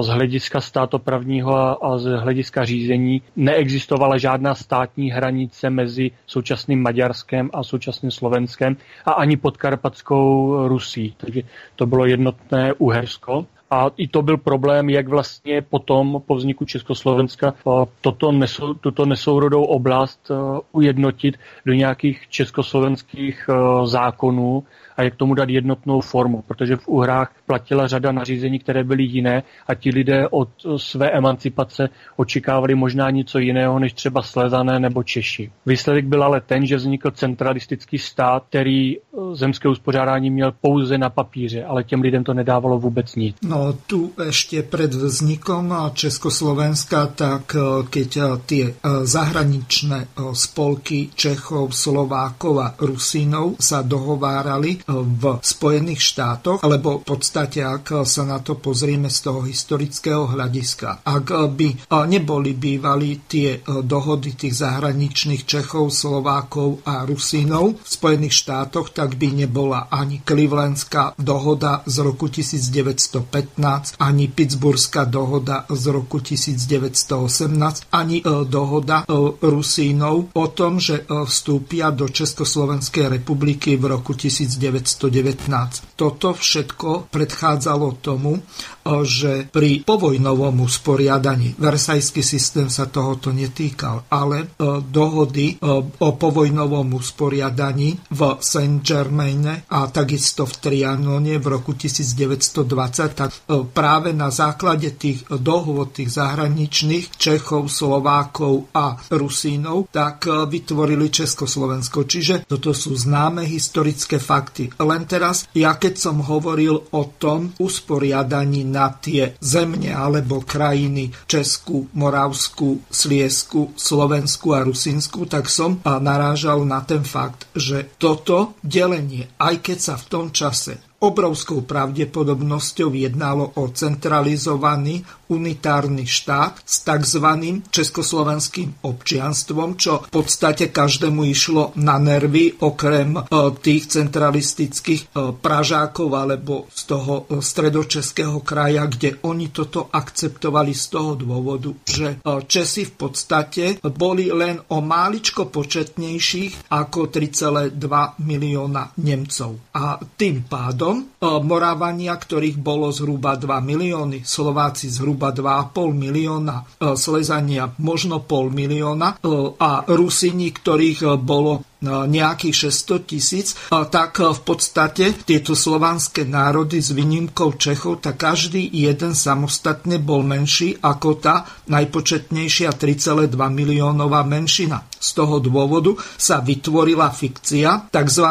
z hlediska státopravního a z hlediska řízení neexistovala žádná státní hranice mezi současným Maďarskem a současným Slovenskem a ani podkarpatskou Rusí. Takže to bylo jednotné Uhersko. A i to byl problém, jak vlastně potom po vzniku Československa toto nesou, tuto nesourodou oblast ujednotit do nějakých československých zákonů a jak tomu dát jednotnou formu, protože v Uhrách platila řada nařízení, které byly jiné a ti lidé od své emancipace očekávali možná něco jiného než třeba Slezané nebo Češi. Výsledek byl ale ten, že vznikl centralistický stát, který eh, zemské uspořádání měl pouze na papíře, ale těm lidem to nedávalo vůbec nic. No tu ještě před vznikom Československa, tak keď ty zahraničné spolky Čechov, Slovákov a Rusínov sa dohovárali v Spojených štátoch, alebo v podstate, ak sa na to pozrieme z toho historického hľadiska, ak by neboli bývali tie dohody tých zahraničných Čechov, Slovákov a Rusínov v Spojených štátoch, tak by nebola ani Clevelandská dohoda z roku 1915, ani Pittsburghská dohoda z roku 1918, ani e, dohoda e, Rusínov o tom, že e, vstúpia do Československej republiky v roku 1918 1919. Toto všetko predchádzalo tomu, že pri povojnovom usporiadaní, Versajský systém sa tohoto netýkal, ale dohody o povojnovom usporiadaní v Saint-Germaine a takisto v Trianone v roku 1920, tak práve na základe tých dohod tých zahraničných Čechov, Slovákov a Rusínov, tak vytvorili Československo. Čiže toto sú známe historické fakty. Len teraz, ja keď som hovoril o tom usporiadaní na tie zemne alebo krajiny Česku, Moravsku, Sliesku, Slovensku a Rusinsku, tak som narážal na ten fakt, že toto delenie, aj keď sa v tom čase obrovskou pravdepodobnosťou jednalo o centralizovaný unitárny štát s tzv. československým občianstvom, čo v podstate každému išlo na nervy, okrem e, tých centralistických e, Pražákov alebo z toho e, stredočeského kraja, kde oni toto akceptovali z toho dôvodu, že Česi v podstate boli len o máličko početnejších ako 3,2 milióna Nemcov. A tým pádom Moravania, ktorých bolo zhruba 2 milióny, Slováci zhruba 2,5 milióna, Slezania možno pol milióna a Rusini, ktorých bolo nejakých 600 tisíc, tak v podstate tieto slovanské národy s výnimkou Čechov, tak každý jeden samostatne bol menší ako tá najpočetnejšia 3,2 miliónová menšina. Z toho dôvodu sa vytvorila fikcia tzv.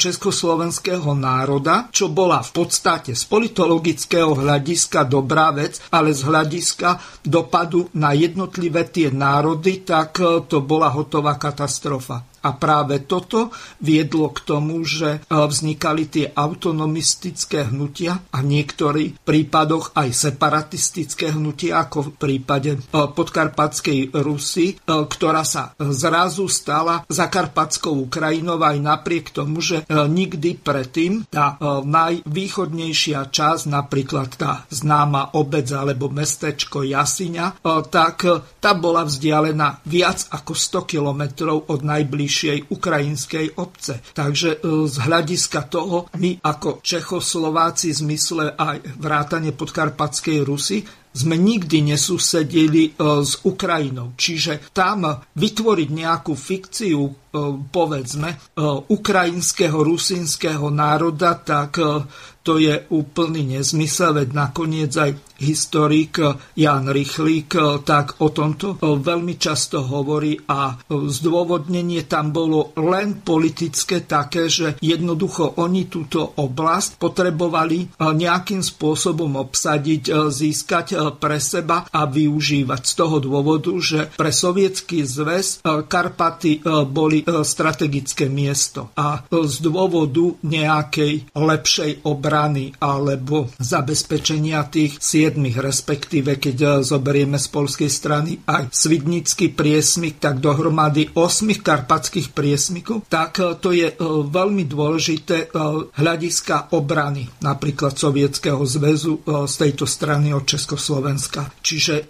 československého národa, čo bola v podstate z politologického hľadiska dobrá vec, ale z hľadiska dopadu na jednotlivé tie národy, tak to bola hotová katastrofa. A práve toto viedlo k tomu, že e, vznikali tie autonomistické hnutia a v niektorých prípadoch aj separatistické hnutia, ako v prípade e, podkarpatskej Rusy, e, ktorá sa zrazu stala zakarpatskou Ukrajinou aj napriek tomu, že nikdy predtým tá najvýchodnejšia časť, napríklad tá známa obec alebo mestečko Jasiňa, tak tá bola vzdialená viac ako 100 kilometrov od najbližších najbližšej ukrajinskej obce. Takže e, z hľadiska toho my ako Čechoslováci v zmysle aj vrátane podkarpatskej Rusy sme nikdy nesúsedili e, s Ukrajinou. Čiže tam vytvoriť nejakú fikciu, e, povedzme, ukrajinského, rusínskeho národa, tak to je úplný nezmysel, veď nakoniec aj historik Jan Rychlík tak o tomto veľmi často hovorí a zdôvodnenie tam bolo len politické také, že jednoducho oni túto oblasť potrebovali nejakým spôsobom obsadiť, získať pre seba a využívať z toho dôvodu, že pre sovietský zväz Karpaty boli strategické miesto. A z dôvodu nejakej lepšej obrany alebo zabezpečenia tých siedmých, respektíve keď zoberieme z polskej strany aj Svidnický priesmik, tak dohromady osmých karpatských priesmikov, tak to je veľmi dôležité hľadiska obrany napríklad Sovietskeho zväzu z tejto strany od Československa. Čiže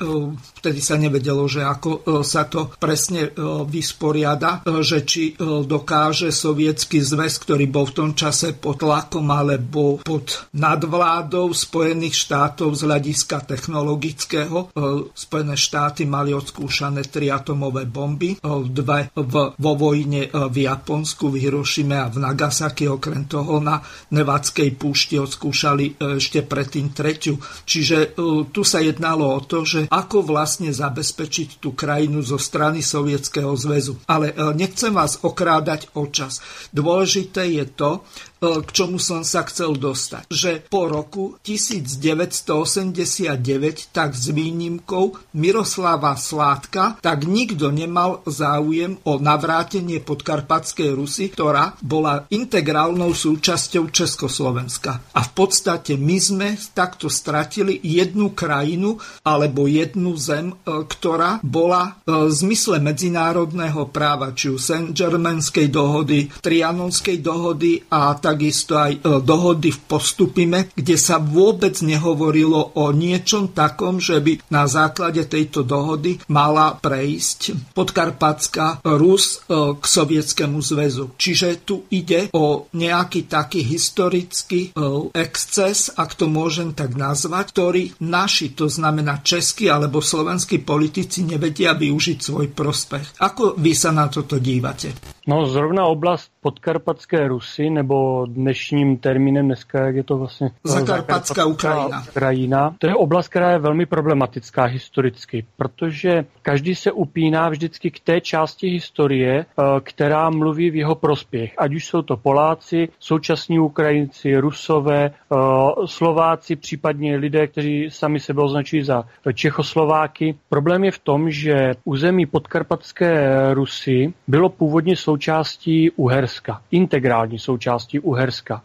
vtedy sa nevedelo, že ako sa to presne vysporiada, že či dokáže sovietský zväz, ktorý bol v tom čase pod tlakom alebo pod nadvládou Spojených štátov z hľadiska technologického. Spojené štáty mali odskúšané tri atomové bomby, dve vo vojne v Japonsku, v Hirošime a v Nagasaki, okrem toho na Nevadskej púšti odskúšali ešte predtým treťu. Čiže tu sa jednalo o to, že ako vlastne zabezpečiť tú krajinu zo strany Sovietskeho zväzu. Ale nechcem vás okrádať o čas. Dôležité je to, E, k čomu som sa chcel dostať. Že po roku 1989, tak s výnimkou Miroslava Sládka, tak nikto nemal záujem o navrátenie podkarpatskej Rusy, ktorá bola integrálnou súčasťou Československa. A v podstate my sme takto stratili jednu krajinu alebo jednu zem, e, ktorá bola e, v zmysle medzinárodného práva, či už Saint-Germainskej dohody, Trianonskej dohody a tak takisto aj e, dohody v postupime, kde sa vôbec nehovorilo o niečom takom, že by na základe tejto dohody mala prejsť podkarpatská Rus e, k Sovietskému zväzu. Čiže tu ide o nejaký taký historický e, exces, ak to môžem tak nazvať, ktorý naši, to znamená českí alebo slovenskí politici nevedia využiť svoj prospech. Ako vy sa na toto dívate? No zrovna oblast podkarpatské Rusy, nebo dnešním termínem dneska, jak je to vlastně... Zakarpatská Ukrajina. Ukrajina. To je oblast, která je velmi problematická historicky, protože každý se upíná vždycky k té části historie, eh, která mluví v jeho prospěch. Ať už jsou to Poláci, současní Ukrajinci, Rusové, eh, Slováci, případně lidé, kteří sami sebe označují za Čechoslováky. Problém je v tom, že území podkarpatské Rusy bylo původně sou součástí Uherska, integrální součástí Uherska.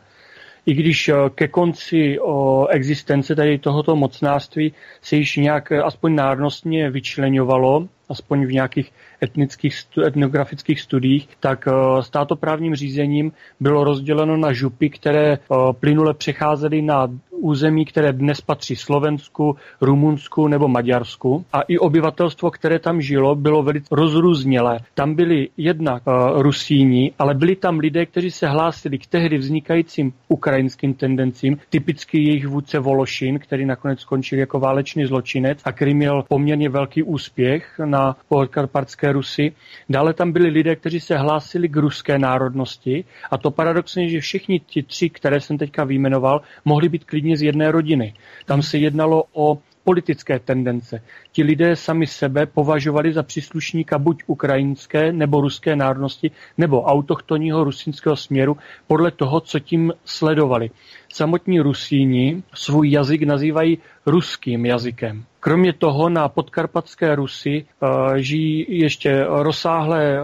I když eh, ke konci o existence tady tohoto mocnářství se již nějak eh, aspoň národnostně vyčlenovalo, aspoň v nějakých etnických, etnografických studiích, tak eh, státoprávním řízením bylo rozděleno na župy, které plynule přecházely na území, které dnes patří Slovensku, Rumunsku nebo Maďarsku. A i obyvatelstvo, které tam žilo, bylo velice rozrůznělé. Tam byli jednak uh, Rusíni, ale byli tam lidé, kteří se hlásili k tehdy vznikajícím ukrajinským tendencím, typicky jejich vůdce Vološin, který nakonec skončil jako válečný zločinec a který měl poměrně velký úspěch na podkarpatské Rusy. Dále tam byli lidé, kteří se hlásili k ruské národnosti a to paradoxně, že všichni ti tři, které jsem teďka vyjmenoval, mohli být klidně z jedné rodiny. Tam se jednalo o politické tendence. Ti lidé sami sebe považovali za příslušníka buď ukrajinské nebo ruské národnosti, nebo autochtonního rusínského směru podle toho, co tím sledovali. Samotní Rusíni svůj jazyk nazývají ruským jazykem. Kromě toho na podkarpatské Rusy eh, žijí ještě rozsáhlé eh,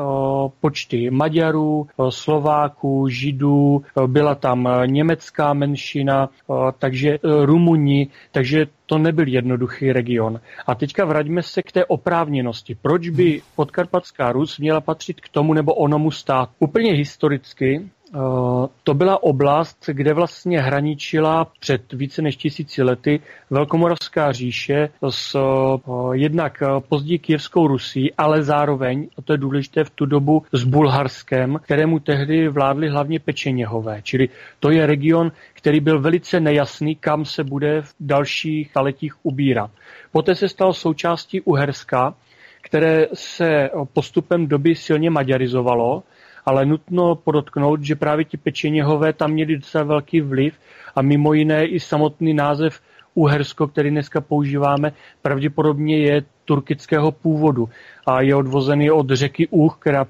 počty Maďarů, eh, Slováků, Židů, byla tam německá menšina, takže Rumuni, takže to nebyl jednoduchý region. A teďka vraťme se k té oprávněnosti. Proč by podkarpatská Rus měla patřit k tomu nebo onomu stát? Úplně historicky to byla oblast, kde vlastně hraničila před více než tisíci lety Velkomoravská říše s eh, jednak později Kijevskou Rusí, ale zároveň, a to je důležité v tu dobu, s Bulharskem, kterému tehdy vládli hlavně pečeněhové. Čili to je region, který byl velice nejasný, kam se bude v dalších staletích ubírat. Poté se stal součástí Uherska, které se postupem doby silně maďarizovalo, ale nutno podotknout, že právě ti pečeněhové tam měli docela velký vliv a mimo jiné i samotný název Uhersko, který dneska používáme, pravděpodobně je turkického původu a je odvozený od řeky Úh, která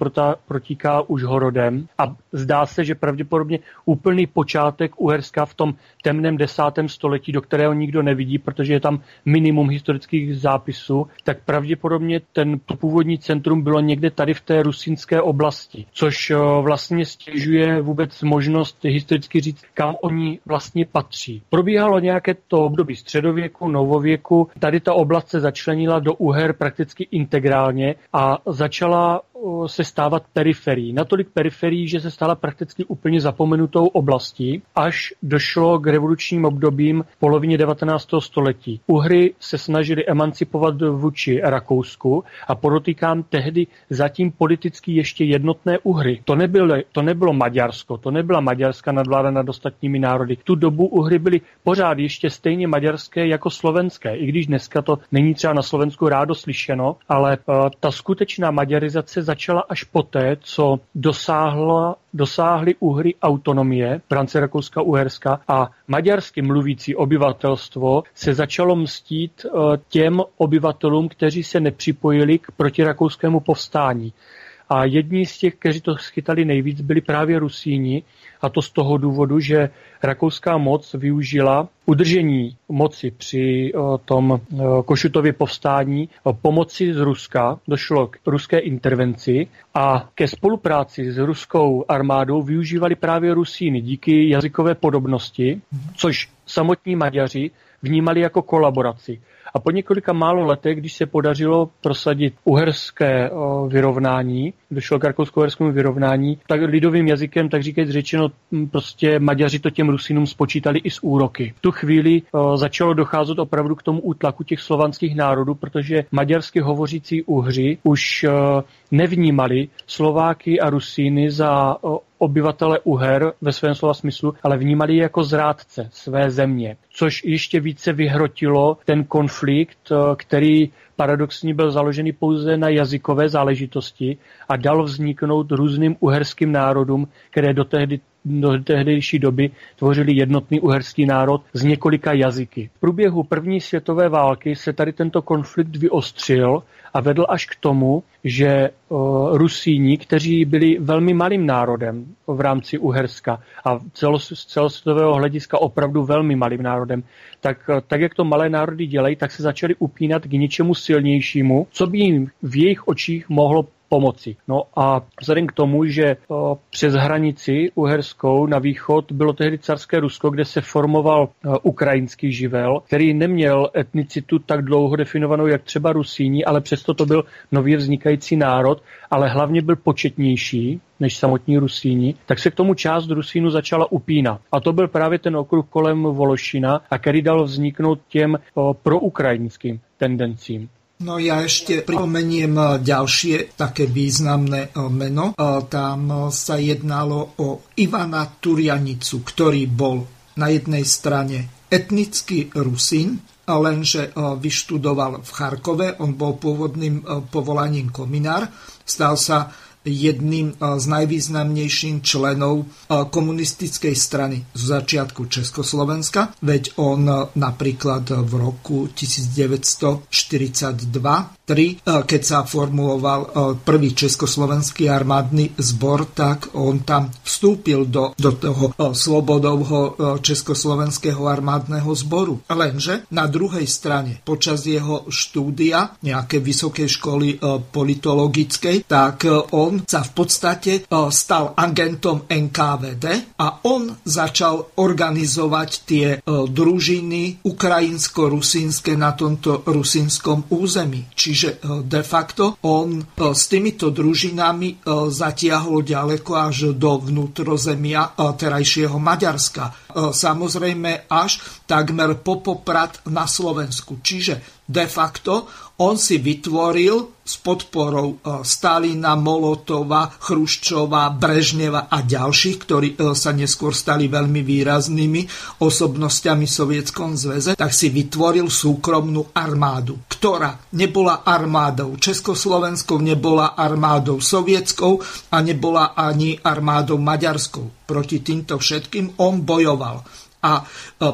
protíká už horodem. A zdá se, že pravděpodobně úplný počátek Uherska v tom temném desátém století, do kterého nikdo nevidí, protože je tam minimum historických zápisů, tak pravděpodobně ten původní centrum bylo někde tady v té rusínské oblasti, což eh, vlastně stěžuje vůbec možnost historicky říct, kam oni vlastně patří. Probíhalo nějaké to období středověku, novověku, tady ta oblast se začlenila do Uher prakticky integrálně a začala se stávat periferií. Natolik periferií, že se stala prakticky úplně zapomenutou oblastí, až došlo k revolučním obdobím v polovině 19. století. Uhry se snažili emancipovat vůči Rakousku a podotýkám tehdy zatím politicky ještě jednotné Uhry. To nebylo, to nebylo Maďarsko, to nebyla maďarská nadvláda nad ostatními národy. Tu dobu Uhry byly pořád ještě stejně maďarské jako slovenské, i když dneska to není třeba na Slovensku rádo slyšeno, ale uh, ta skutečná maďarizace začala až poté, co dosáhla, dosáhly Uhry autonomie v rámci Rakouska-Uherska a maďarsky mluvící obyvatelstvo se začalo mstít eh, těm obyvatelům, kteří se nepřipojili k protirakouskému povstání. A jedni z těch, kteří to schytali nejvíc, byli právě Rusíni, a to z toho důvodu, že rakouská moc využila udržení moci při eh, tom eh, Košutově povstání eh, pomoci z Ruska. Došlo k ruské intervenci a ke spolupráci s ruskou armádou využívali právě Rusíny díky jazykové podobnosti, což samotní Maďaři vnímali jako kolaboraci. A po několika málo letech, když se podařilo prosadit uherské vyrovnání, došlo k rakousko-uherskému vyrovnání, tak lidovým jazykem, tak říkajíc řečeno, prostě Maďaři to těm Rusinům spočítali i z úroky. V tu chvíli začalo docházet opravdu k tomu útlaku těch slovanských národů, protože maďarsky hovořící Uhři už nevnímali Slováky a Rusíny za obyvatele Uher ve svém slova smyslu, ale vnímali je jako zrádce své země, což ještě více vyhrotilo ten konflikt, který paradoxně byl založený pouze na jazykové záležitosti a dal vzniknout různým uherským národům, které do tehdy do tehdejší doby tvořili jednotný uherský národ z několika jazyky. V průběhu první světové války se tady tento konflikt vyostřil a vedl až k tomu, že uh, Rusíni, kteří byli velmi malým národem v rámci Uherska a celos, z celosvětového hlediska opravdu velmi malým národem, tak, tak jak to malé národy dělají, tak se začali upínat k něčemu silnějšímu, co by jim v jejich očích mohlo pomoci. No a vzhledem k tomu, že přes hranici uherskou na východ bylo tehdy carské Rusko, kde se formoval ukrajinský živel, který neměl etnicitu tak dlouho definovanou jak třeba Rusíni, ale přesto to byl nově vznikající národ, ale hlavně byl početnější než samotní Rusíni, tak se k tomu část Rusínu začala upínat. A to byl právě ten okruh kolem Vološina, a který dal vzniknout těm proukrajinským tendencím. No ja ešte pripomeniem eh, ďalšie také významné eh, meno. Eh, tam sa jednalo o Ivana Turianicu, ktorý bol na jednej strane etnický Rusín, lenže vyštudoval v Charkove, on bol pôvodným povolaním kominár, stal sa jedným z najvýznamnejších členov komunistickej strany z začiatku Československa, veď on napríklad v roku 1942 3, keď sa formuloval prvý československý armádny zbor, tak on tam vstúpil do, do toho slobodovho československého armádneho zboru. Lenže na druhej strane, počas jeho štúdia nejaké vysokej školy politologickej, tak on sa v podstate stal agentom NKVD a on začal organizovať tie družiny ukrajinsko-rusínske na tomto rusínskom území. Čiže e, de facto on s týmito družinami zatiahol ďaleko až do vnútrozemia terajšieho Maďarska. Samozrejme až takmer po poprat na Slovensku. Čiže de facto on si vytvoril s podporou e, Stalina, Molotova, Chruščova, Brežneva a ďalších, ktorí e, sa neskôr stali veľmi výraznými osobnostiami v Sovietskom zväze, tak si vytvoril súkromnú armádu, ktorá nebola armádou Československou, nebola armádou sovietskou a nebola ani armádou maďarskou. Proti týmto všetkým on bojoval. A e,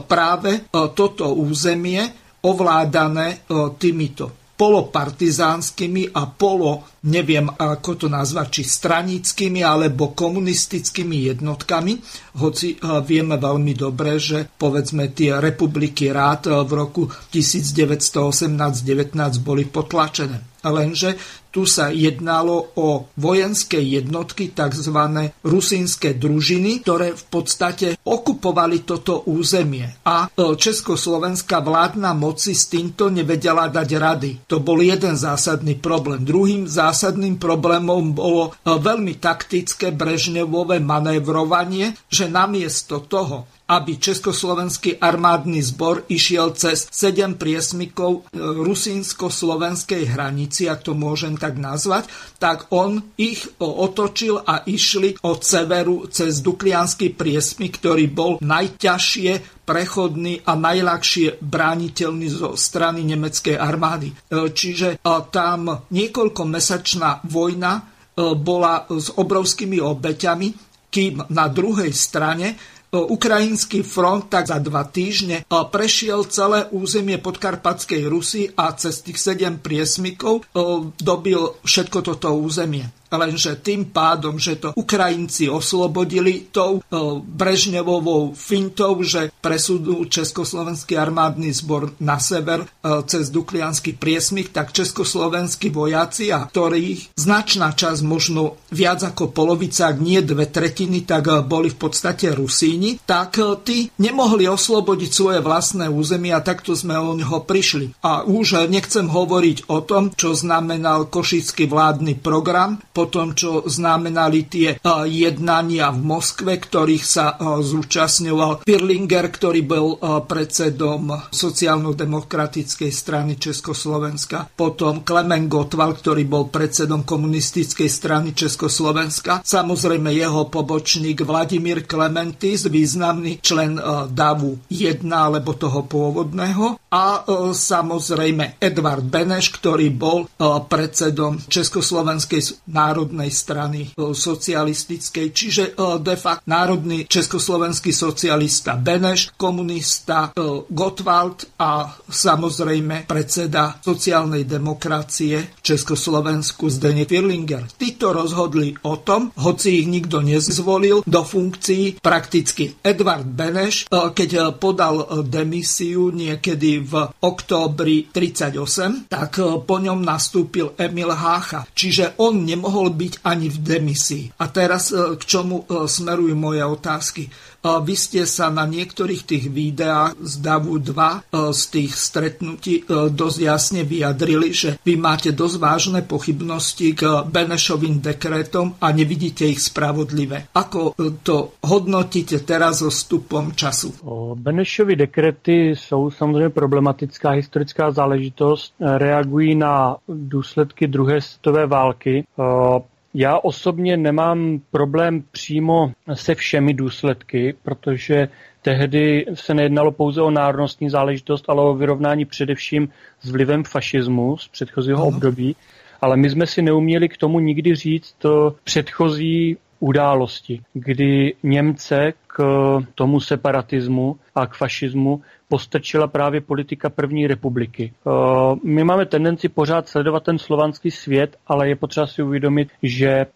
práve toto územie ovládané týmito polopartizánskymi a polo, neviem ako to nazvať, či stranickými alebo komunistickými jednotkami, hoci vieme veľmi dobre, že povedzme tie republiky rád v roku 1918-19 boli potlačené. Lenže tu sa jednalo o vojenské jednotky, tzv. rusínske družiny, ktoré v podstate okupovali toto územie. A e, československá vládna moci s týmto nevedela dať rady. To bol jeden zásadný problém. Druhým zásadným problémom bolo e, veľmi taktické brežnevové manévrovanie, že namiesto toho, aby Československý armádny zbor išiel cez 7 priesmykov e, rusínsko-slovenskej hranici, ak to môžem tak nazvať, tak on ich otočil a išli od severu cez Duklianský priesmyk, ktorý bol najťažšie prechodný a najľahšie brániteľný zo strany nemeckej armády. E, čiže e, tam niekoľkomesačná vojna bola s obrovskými obeťami, kým na druhej strane Ukrajinský front tak za dva týždne prešiel celé územie podkarpatskej Rusy a cez tých sedem priesmykov dobil všetko toto územie lenže tým pádom, že to Ukrajinci oslobodili tou e, Brežnevovou fintou, že presudú Československý armádny zbor na sever e, cez Duklianský priesmik, tak československí vojaci, a ktorých značná časť, možno viac ako polovica, ak nie dve tretiny, tak e, boli v podstate Rusíni, tak tí nemohli oslobodiť svoje vlastné územie a takto sme o neho prišli. A už nechcem hovoriť o tom, čo znamenal košický vládny program, tom, čo znamenali tie jednania v Moskve, ktorých sa zúčastňoval Pirlinger, ktorý bol predsedom sociálno-demokratickej strany Československa, potom Klemen Gotwal, ktorý bol predsedom komunistickej strany Československa, samozrejme jeho pobočník Vladimír Klementis, významný člen DAVu 1 alebo toho pôvodného. A samozrejme Edvard Beneš, ktorý bol predsedom Československej národnej národnej strany e, socialistickej, čiže e, de facto národný československý socialista Beneš, komunista e, Gottwald a samozrejme predseda sociálnej demokracie Československu Zdeněk Firlinger. Títo rozhodli o tom, hoci ich nikto nezvolil do funkcií prakticky Edvard Beneš, keď podal demisiu niekedy v októbri 38, tak po ňom nastúpil Emil Hácha. Čiže on nemohol nemohol byť ani v demisii. A teraz e, k čomu e, smerujú moje otázky. Vy ste sa na niektorých tých videách z DAVu 2 e, z tých stretnutí e, dosť jasne vyjadrili, že vy máte dosť vážne pochybnosti k Benešovým dekretom a nevidíte ich spravodlivé. Ako e, to hodnotíte teraz so stupom času? Benešovy dekrety jsou samozřejmě problematická historická záležitost, reagují na důsledky druhé světové války. Já osobně nemám problém přímo se všemi důsledky, protože tehdy se nejednalo pouze o národnostní záležitost, ale o vyrovnání především s vlivem fašismu z předchozího období. Ale my jsme si neuměli k tomu nikdy říct to předchozí události, kdy Němce k tomu separatismu a k fašismu postrčila právě politika první republiky. Eh, my máme tendenci pořád sledovat ten slovanský svět, ale je potřeba si uvědomit, že eh,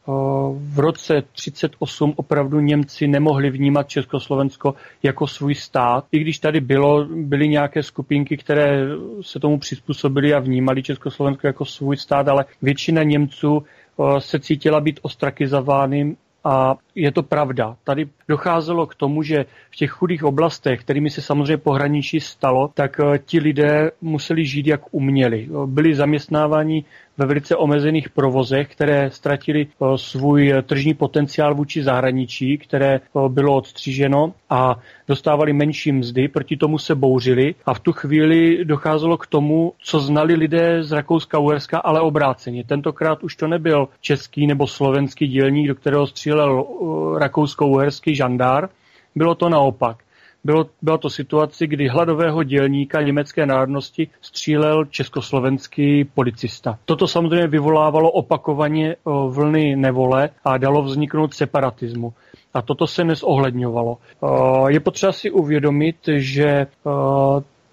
v roce 38 opravdu Němci nemohli vnímat Československo jako svůj stát, i když tady bylo, byly nějaké skupinky, které se tomu přizpůsobili a vnímali Československo jako svůj stát, ale většina Němců eh, se cítila být ostrakizovány a je to pravda. Tady docházelo k tomu, že v těch chudých oblastech, kterými se samozřejmě pohraničí stalo, tak eh, ti lidé museli žít jak uměli. Byli zaměstnáváni ve velice omezených provozech, které ztratili eh, svůj tržní potenciál vůči zahraničí, které eh, bylo odstříženo a dostávali menší mzdy, proti tomu se bouřili a v tu chvíli docházelo k tomu, co znali lidé z Rakouska-Uherska, ale obráceně. Tentokrát už to nebyl český nebo slovenský dělník, do kterého střílel eh, rakousko-uherský žandár, bylo to naopak. Bylo, byla to situace, kdy hladového dělníka německé národnosti střílel československý policista. Toto samozřejmě vyvolávalo opakovaně vlny nevole a dalo vzniknout separatismu. A toto se nezohledňovalo. Je potřeba si uvědomit, že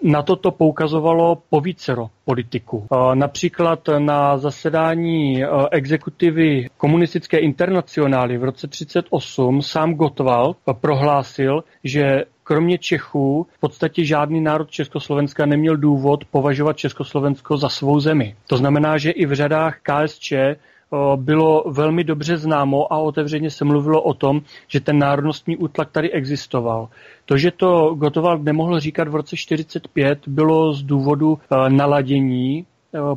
na toto poukazovalo povícero politiků. Například na zasedání exekutivy komunistické internacionály v roce 1938 sám Gottwald prohlásil, že kromě Čechů v podstatě žádný národ Československa neměl důvod považovat Československo za svou zemi. To znamená, že i v řadách KSČ bylo velmi dobře známo a otevřeně se mluvilo o tom, že ten národnostní útlak tady existoval. To, že to Gotovald nemohl říkat v roce 45, bylo z důvodu naladění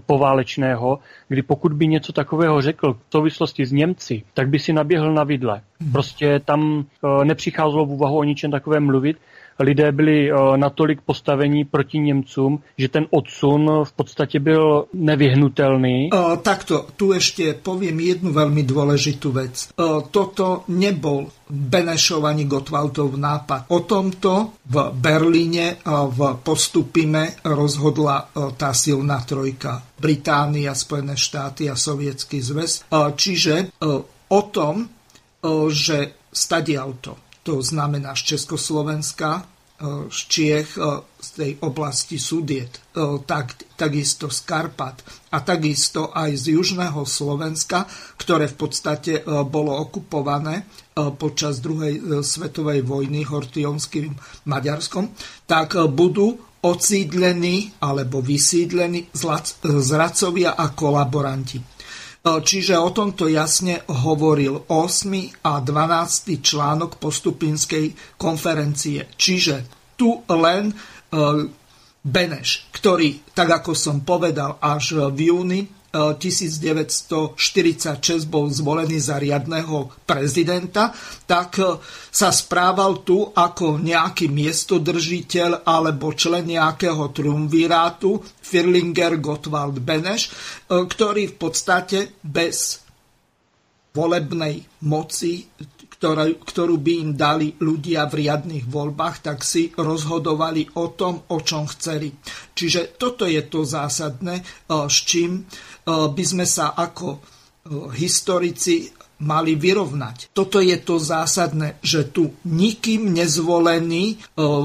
poválečného, kdy pokud by něco takového řekl v souvislosti s Němci, tak by si naběhl na vidle. Prostě tam nepřicházelo v úvahu o ničem takovém mluvit lidé byli eh, natolik postavení proti Němcům, že ten odsun v podstatě byl nevyhnutelný. O, eh, takto, tu ještě povím jednu velmi důležitou věc. Eh, toto nebol Benešov ani Gottwaldov nápad. O tomto v Berlíne v postupime rozhodla tá silná trojka. Británia, Spojené štáty a Sovětský zväz. Čiže o tom, že stadialto to znamená z Československa, e, z Čiech, e, z tej oblasti Sudiet, e, tak, takisto z Karpat a takisto aj z južného Slovenska, ktoré v podstate bolo okupované počas druhej svetovej vojny hortionským Maďarskom, tak budú odsídlení alebo vysídlení zradcovia a kolaboranti. E, čiže o tomto jasne hovoril 8. a 12. článok postupinskej konferencie. Čiže tu len e, Beneš, ktorý, tak ako som povedal, až v júni 1946 bol zvolený za riadného prezidenta, tak e, sa správal tu ako nejaký miestodržiteľ alebo člen nejakého triumvirátu Firlinger Gottwald Beneš, e, ktorý v podstate bez volebnej moci ktorú, ktorú by im dali ľudia v riadnych voľbách, tak si rozhodovali o tom, o čom chceli. Čiže toto je to zásadné, e, s čím Eh, by sme sa ako eh, historici mali vyrovnať. Toto je to zásadné, že tu nikým nezvolení eh,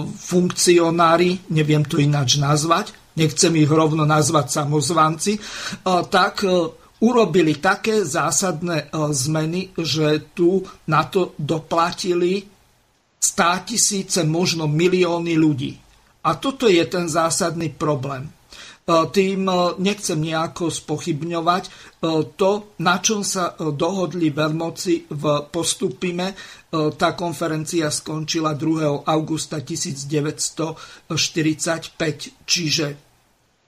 funkcionári, neviem to ináč nazvať, nechcem ich rovno nazvať samozvanci, tak urobili také zásadné zmeny, že tu na to doplatili stá tisíce, možno milióny ľudí. A toto je ten zásadný problém. E, tým e, nechcem nejako spochybňovať e, to, na čom sa dohodli veľmoci v postupime. Tá konferencia skončila 2. augusta 1945, čiže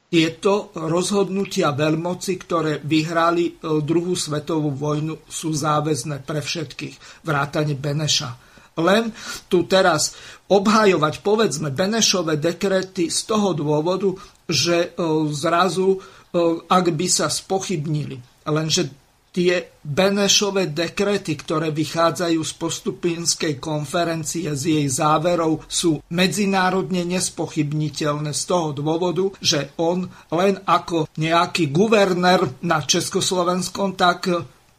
tieto rozhodnutia veľmoci, ktoré vyhrali druhú svetovú vojnu, sú záväzné pre všetkých, vrátane Beneša. Len tu teraz obhajovať, povedzme, Benešové dekrety z toho dôvodu, že e, zrazu, e, ak by sa spochybnili, lenže tie Benešové dekrety, ktoré vychádzajú z postupinskej konferencie z jej záverov, sú medzinárodne nespochybniteľné z toho dôvodu, že on len ako nejaký guvernér na Československom, tak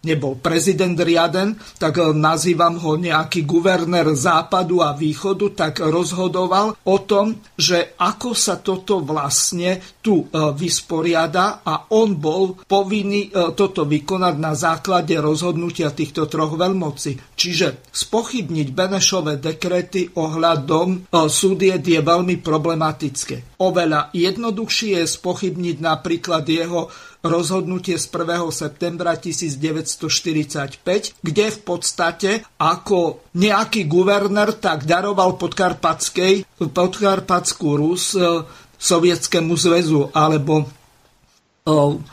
nebol prezident riaden, tak eh, nazývam ho nejaký guvernér západu a východu, tak rozhodoval o tom, že ako sa toto vlastne tu eh, vysporiada a on bol povinný eh, toto vykonať na základe rozhodnutia týchto troch veľmocí. Čiže spochybniť Benešové dekrety ohľadom súdiet je veľmi problematické. Oveľa jednoduchšie je spochybniť napríklad jeho rozhodnutie z 1. septembra 1945, kde v podstate ako nejaký guvernér tak daroval podkarpatskej, podkarpatskú Rus e, Sovietskému zväzu alebo o, e,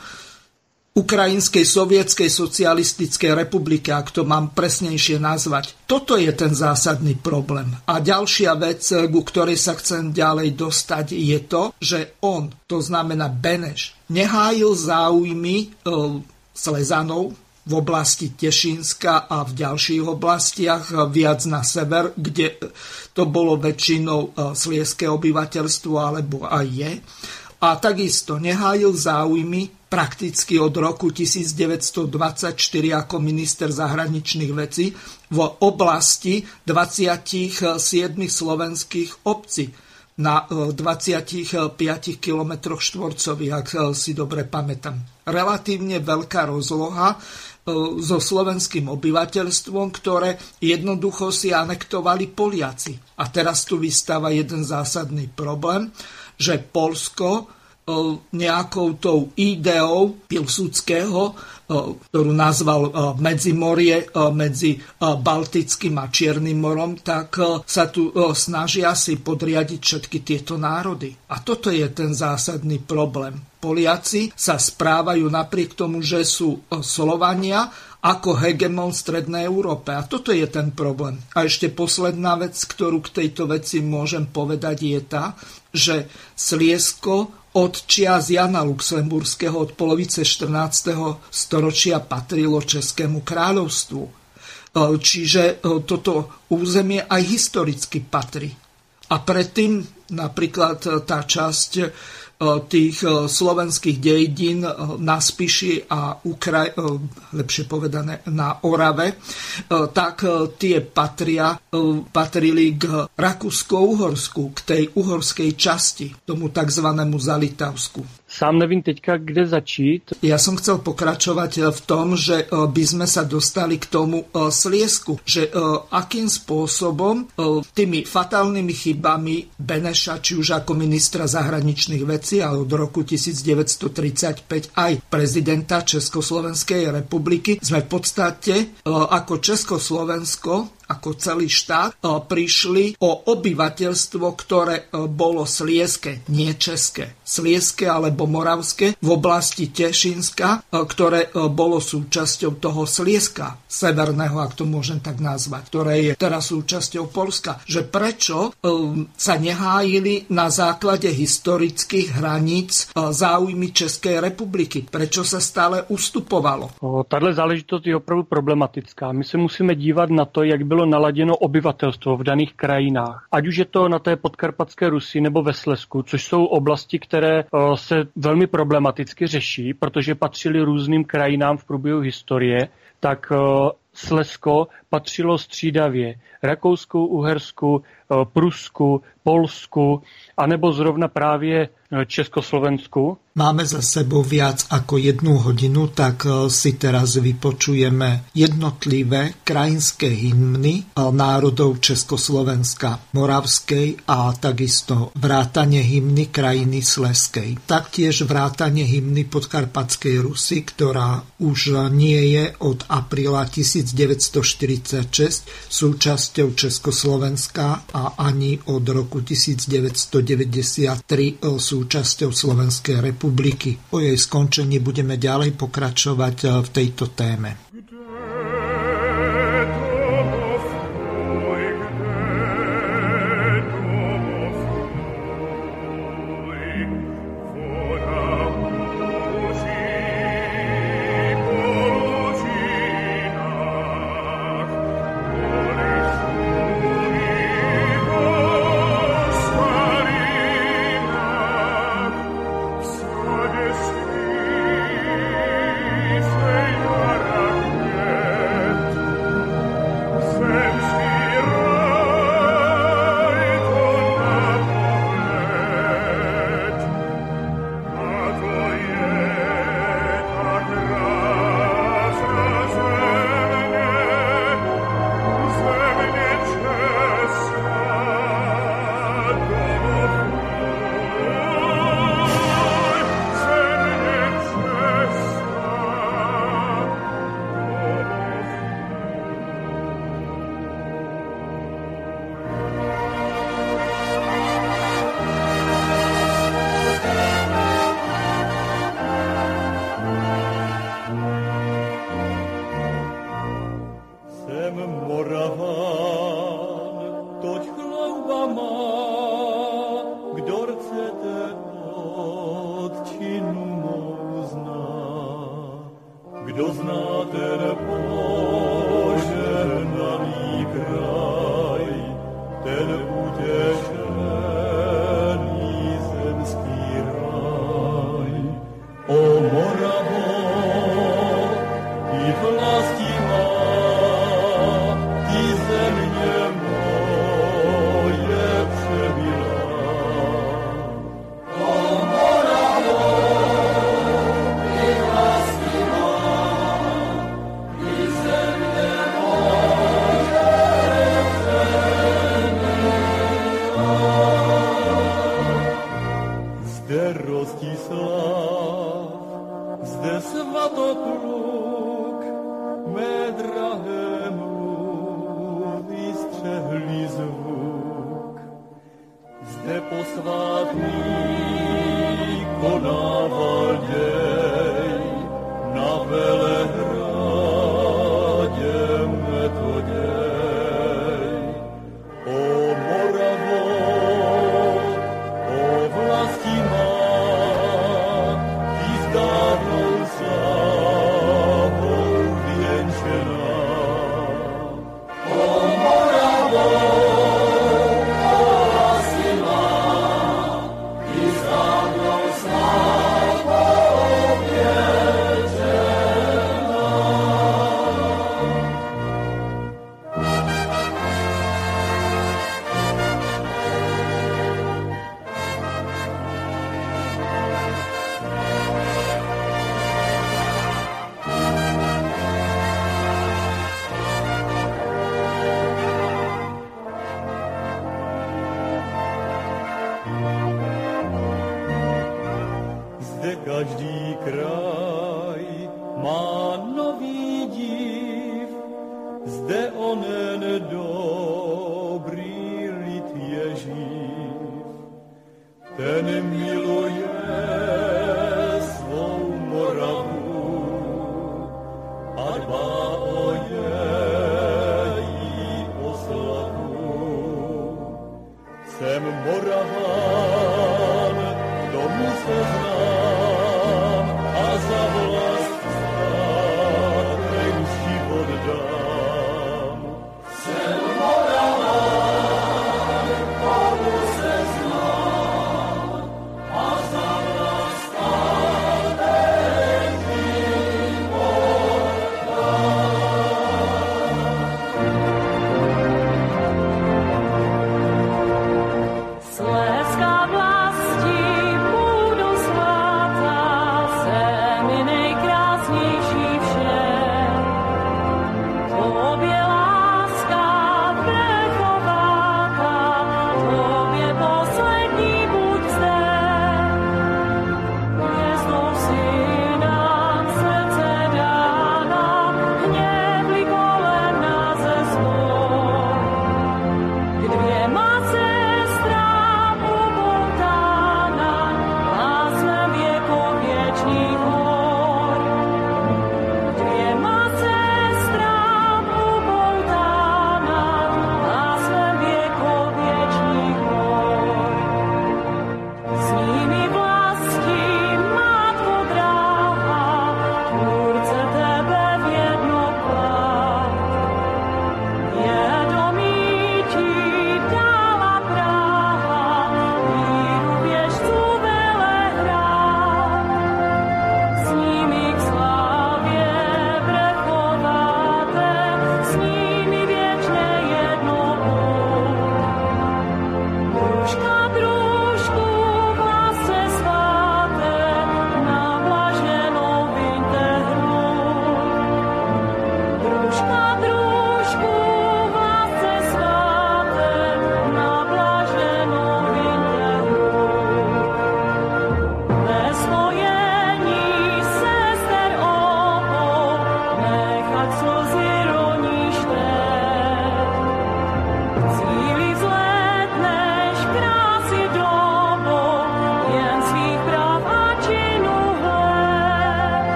Ukrajinskej sovietskej socialistickej republike, ak to mám presnejšie nazvať. Toto je ten zásadný problém. A ďalšia vec, ku ktorej sa chcem ďalej dostať, je to, že on, to znamená Beneš, nehájil záujmy e, Slezanov v oblasti Tešínska a v ďalších oblastiach viac na sever, kde to bolo väčšinou slieské obyvateľstvo alebo aj je. A takisto nehájil záujmy prakticky od roku 1924 ako minister zahraničných vecí v oblasti 27 slovenských obcí. na 25 km štvorcových, ak si dobre pamätám. Relatívne veľká rozloha so slovenským obyvateľstvom, ktoré jednoducho si anektovali Poliaci. A teraz tu vystáva jeden zásadný problém, že Polsko nejakou tou ideou Pilsudského, ktorú nazval Medzimorie medzi Baltickým a Čiernym morom, tak sa tu snažia si podriadiť všetky tieto národy. A toto je ten zásadný problém. Poliaci sa správajú napriek tomu, že sú Slovania, ako hegemon Strednej Európe. A toto je ten problém. A ešte posledná vec, ktorú k tejto veci môžem povedať, je tá, že Sliesko od čias Jana Luxemburského od polovice 14. storočia patrilo Českému kráľovstvu. E, čiže e, toto územie aj historicky patrí. A predtým napríklad e, tá časť tých slovenských dejín na Spiši a Ukraj, lepšie povedané na Orave, tak tie patria, patrili k Rakúsko-Uhorsku, k tej uhorskej časti, tomu tzv. Zalitavsku. Sám nevím teďka, kde začít. Ja som chcel pokračovať v tom, že by sme sa dostali k tomu sliesku, že akým spôsobom tými fatálnymi chybami Beneša, či už ako ministra zahraničných vecí, ale od roku 1935 aj prezidenta Československej republiky, sme v podstate ako Československo ako celý štát prišli o obyvateľstvo, ktoré bolo slieske, nie české. Slieske alebo moravské v oblasti Tešinska, ktoré bolo súčasťou toho Slieska, severného, ak to môžem tak nazvať, ktoré je teraz súčasťou Polska. Že prečo sa nehájili na základe historických hraníc záujmy Českej republiky? Prečo sa stále ustupovalo? Tato záležitost je opravdu problematická. My se musíme dívat na to, jak bylo bylo naladěno obyvatelstvo v daných krajinách. Ať už je to na té podkarpatské Rusi nebo ve Slesku, což jsou oblasti, které eh, se velmi problematicky řeší, protože patřily různým krajinám v průběhu historie, tak eh, Slesko patřilo střídavě Rakousku, Uhersku, eh, Prusku, Polsku, anebo zrovna právě Československu. Máme za sebou viac ako jednu hodinu, tak e, si teraz vypočujeme jednotlivé krajinské hymny e, národov Československa, Moravskej a takisto vrátanie hymny krajiny Sleskej. Taktiež vrátanie hymny Podkarpatskej Rusy, ktorá už nie je od apríla 1946 súčasťou Československa a ani od roku 1993 sú súčasťou Slovenskej republiky. O jej skončení budeme ďalej pokračovať eh, v tejto téme.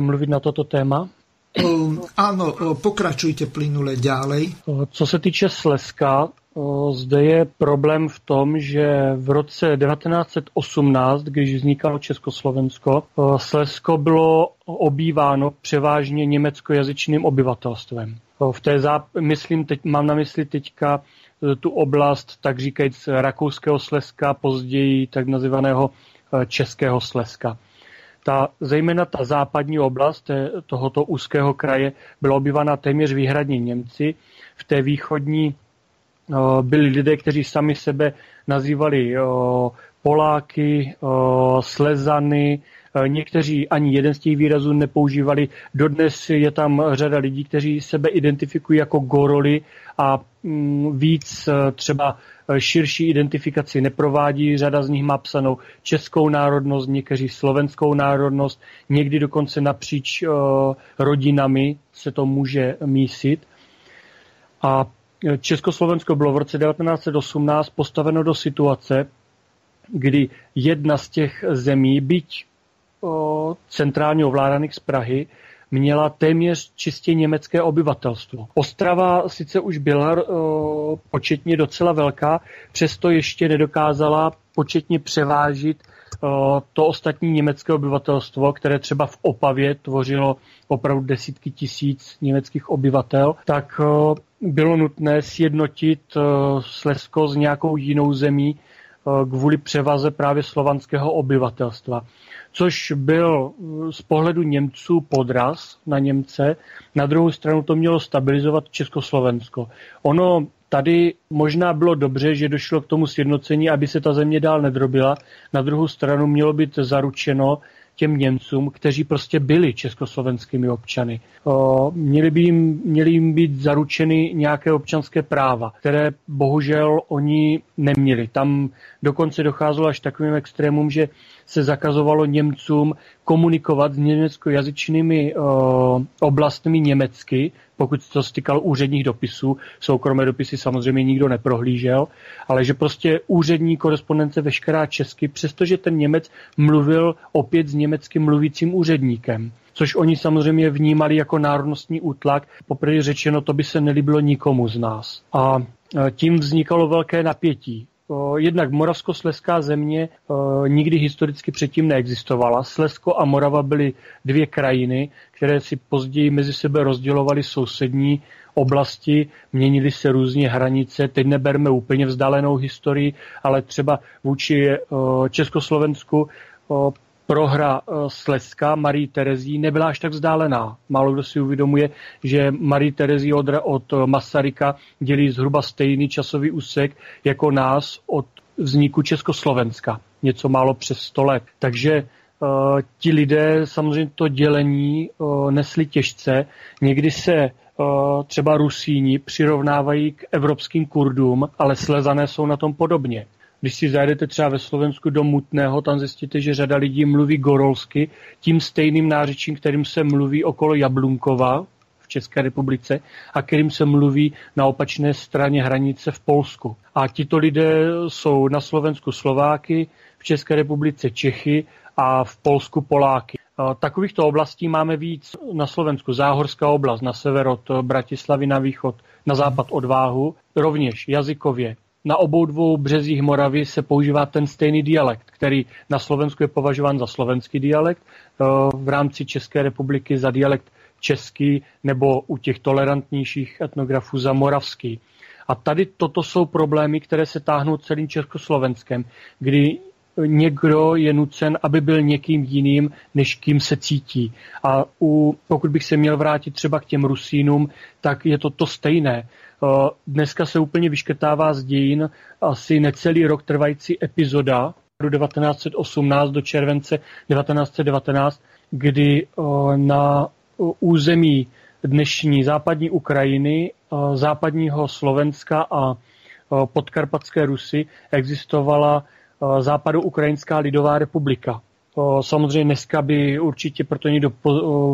Mluvit na toto téma? Áno, pokračujte plynule ďalej. Co se týče Slezska, zde je problém v tom, že v roce 1918, když vznikalo Československo, Slezsko bylo obýváno převážně německojazyčným obyvatelstvem. V té záp- myslím, teď, mám na mysli teďka tu oblast, tak říkajíc, rakouského Slezska, později tak nazývaného českého Slezska. Ta, zejména ta západní oblast tohoto úzkého kraje byla obyvána téměř výhradně Němci. V té východní byli lidé, kteří sami sebe nazývali Poláky, Slezany, Někteří ani jeden z těch výrazů nepoužívali. Dodnes je tam řada lidí, kteří sebe identifikují jako goroly a mm, víc třeba širší identifikaci neprovádí. Řada z nich má psanou českou národnost, někteří slovenskou národnost, někdy dokonce napříč rodinami se to může mísit. A Československo bylo v roce 1918 postaveno do situace, kdy jedna z těch zemí, byť centrálně ovládaných z Prahy, měla téměř čistě německé obyvatelstvo. Ostrava sice už byla početně docela velká, přesto ještě nedokázala početně převážit to ostatní německé obyvatelstvo, které třeba v Opavě tvořilo opravdu desítky tisíc německých obyvatel, tak bylo nutné sjednotit Slezsko s nějakou jinou zemí kvůli převaze právě slovanského obyvatelstva což byl z pohledu Němců podraz na Němce. Na druhou stranu to mělo stabilizovat Československo. Ono Tady možná bylo dobře, že došlo k tomu sjednocení, aby se ta země dál nedrobila. Na druhou stranu mělo být zaručeno těm Němcům, kteří prostě byli československými občany. Měli by jim, měli jim být zaručeny nějaké občanské práva, které bohužel oni neměli. Tam dokonce docházelo až takovým extrémům, že se zakazovalo Němcům komunikovat s německojazyčnými oblastmi německy, pokud to stykal úředních dopisů. Soukromé dopisy samozřejmě nikdo neprohlížel, ale že prostě úřední korespondence veškerá česky, přestože ten Němec mluvil opět s německy mluvícím úředníkem což oni samozřejmě vnímali jako národnostní útlak. Poprvé řečeno, to by se nelíbilo nikomu z nás. A e, tím vznikalo velké napětí. Jednak moravskosleská země nikdy historicky předtím neexistovala. Slesko a Morava byly dvě krajiny, které si později mezi sebe rozdělovaly sousední oblasti, měnily se různě hranice, teď neberme úplně vzdálenou historii, ale třeba vůči Československu prohra eh, Slezska Marie Terezí nebyla až tak vzdálená. Málo kdo si uvědomuje, že Marie Terezí od, od Masaryka dělí zhruba stejný časový úsek jako nás od vzniku Československa. Něco málo přes 100 let. Takže uh, ti lidé samozřejmě to dělení uh, nesli těžce. Někdy se třeba Rusíni přirovnávají k evropským Kurdům, ale Slezané jsou na tom podobně. Když si zajdete třeba ve Slovensku do Mutného, tam zjistíte, že řada lidí mluví gorolsky, tím stejným nářečím, kterým se mluví okolo Jablunkova v České republice a kterým se mluví na opačné straně hranice v Polsku. A tito lidé jsou na Slovensku Slováky, v České republice Čechy a v Polsku Poláky. Takovýchto oblastí máme víc na Slovensku. Záhorská oblast na sever od Bratislavy na východ, na západ od Váhu, rovněž jazykově na obou dvou březích Moravy se používá ten stejný dialekt, který na Slovensku je považován za slovenský dialekt, eh, v rámci České republiky za dialekt český nebo u těch tolerantnějších etnografů za moravský. A tady toto jsou problémy, které se táhnou celým Československem, kdy někdo je nucen, aby byl někým jiným, než kým se cítí. A u, pokud bych se měl vrátit třeba k těm Rusínům, tak je to to stejné. Dneska se úplně vyškrtává z dějin asi necelý rok trvající epizoda 1918 do července 1919, kdy na území dnešní západní Ukrajiny, západního Slovenska a podkarpatské Rusy existovala západoukrajinská lidová republika. Samozřejmě dneska by určitě proto někdo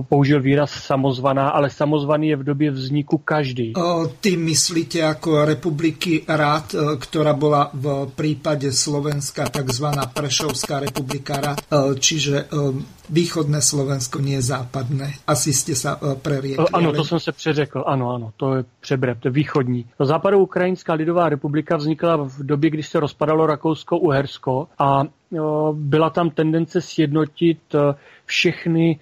použil výraz samozvaná, ale samozvaný je v době vzniku každý. Ty myslíte jako republiky rád, která byla v případě Slovenska takzvaná Prešovská republika rád, čiže východné Slovensko, nie západné. Asi jste se preriekli. Ano, to jsem se přeřekl, ano, ano, to je přebrev, to je východní. Západoukrajinská lidová republika vznikla v době, kdy se rozpadalo Rakousko-Uhersko a byla tam tendence sjednotit e, všechny e,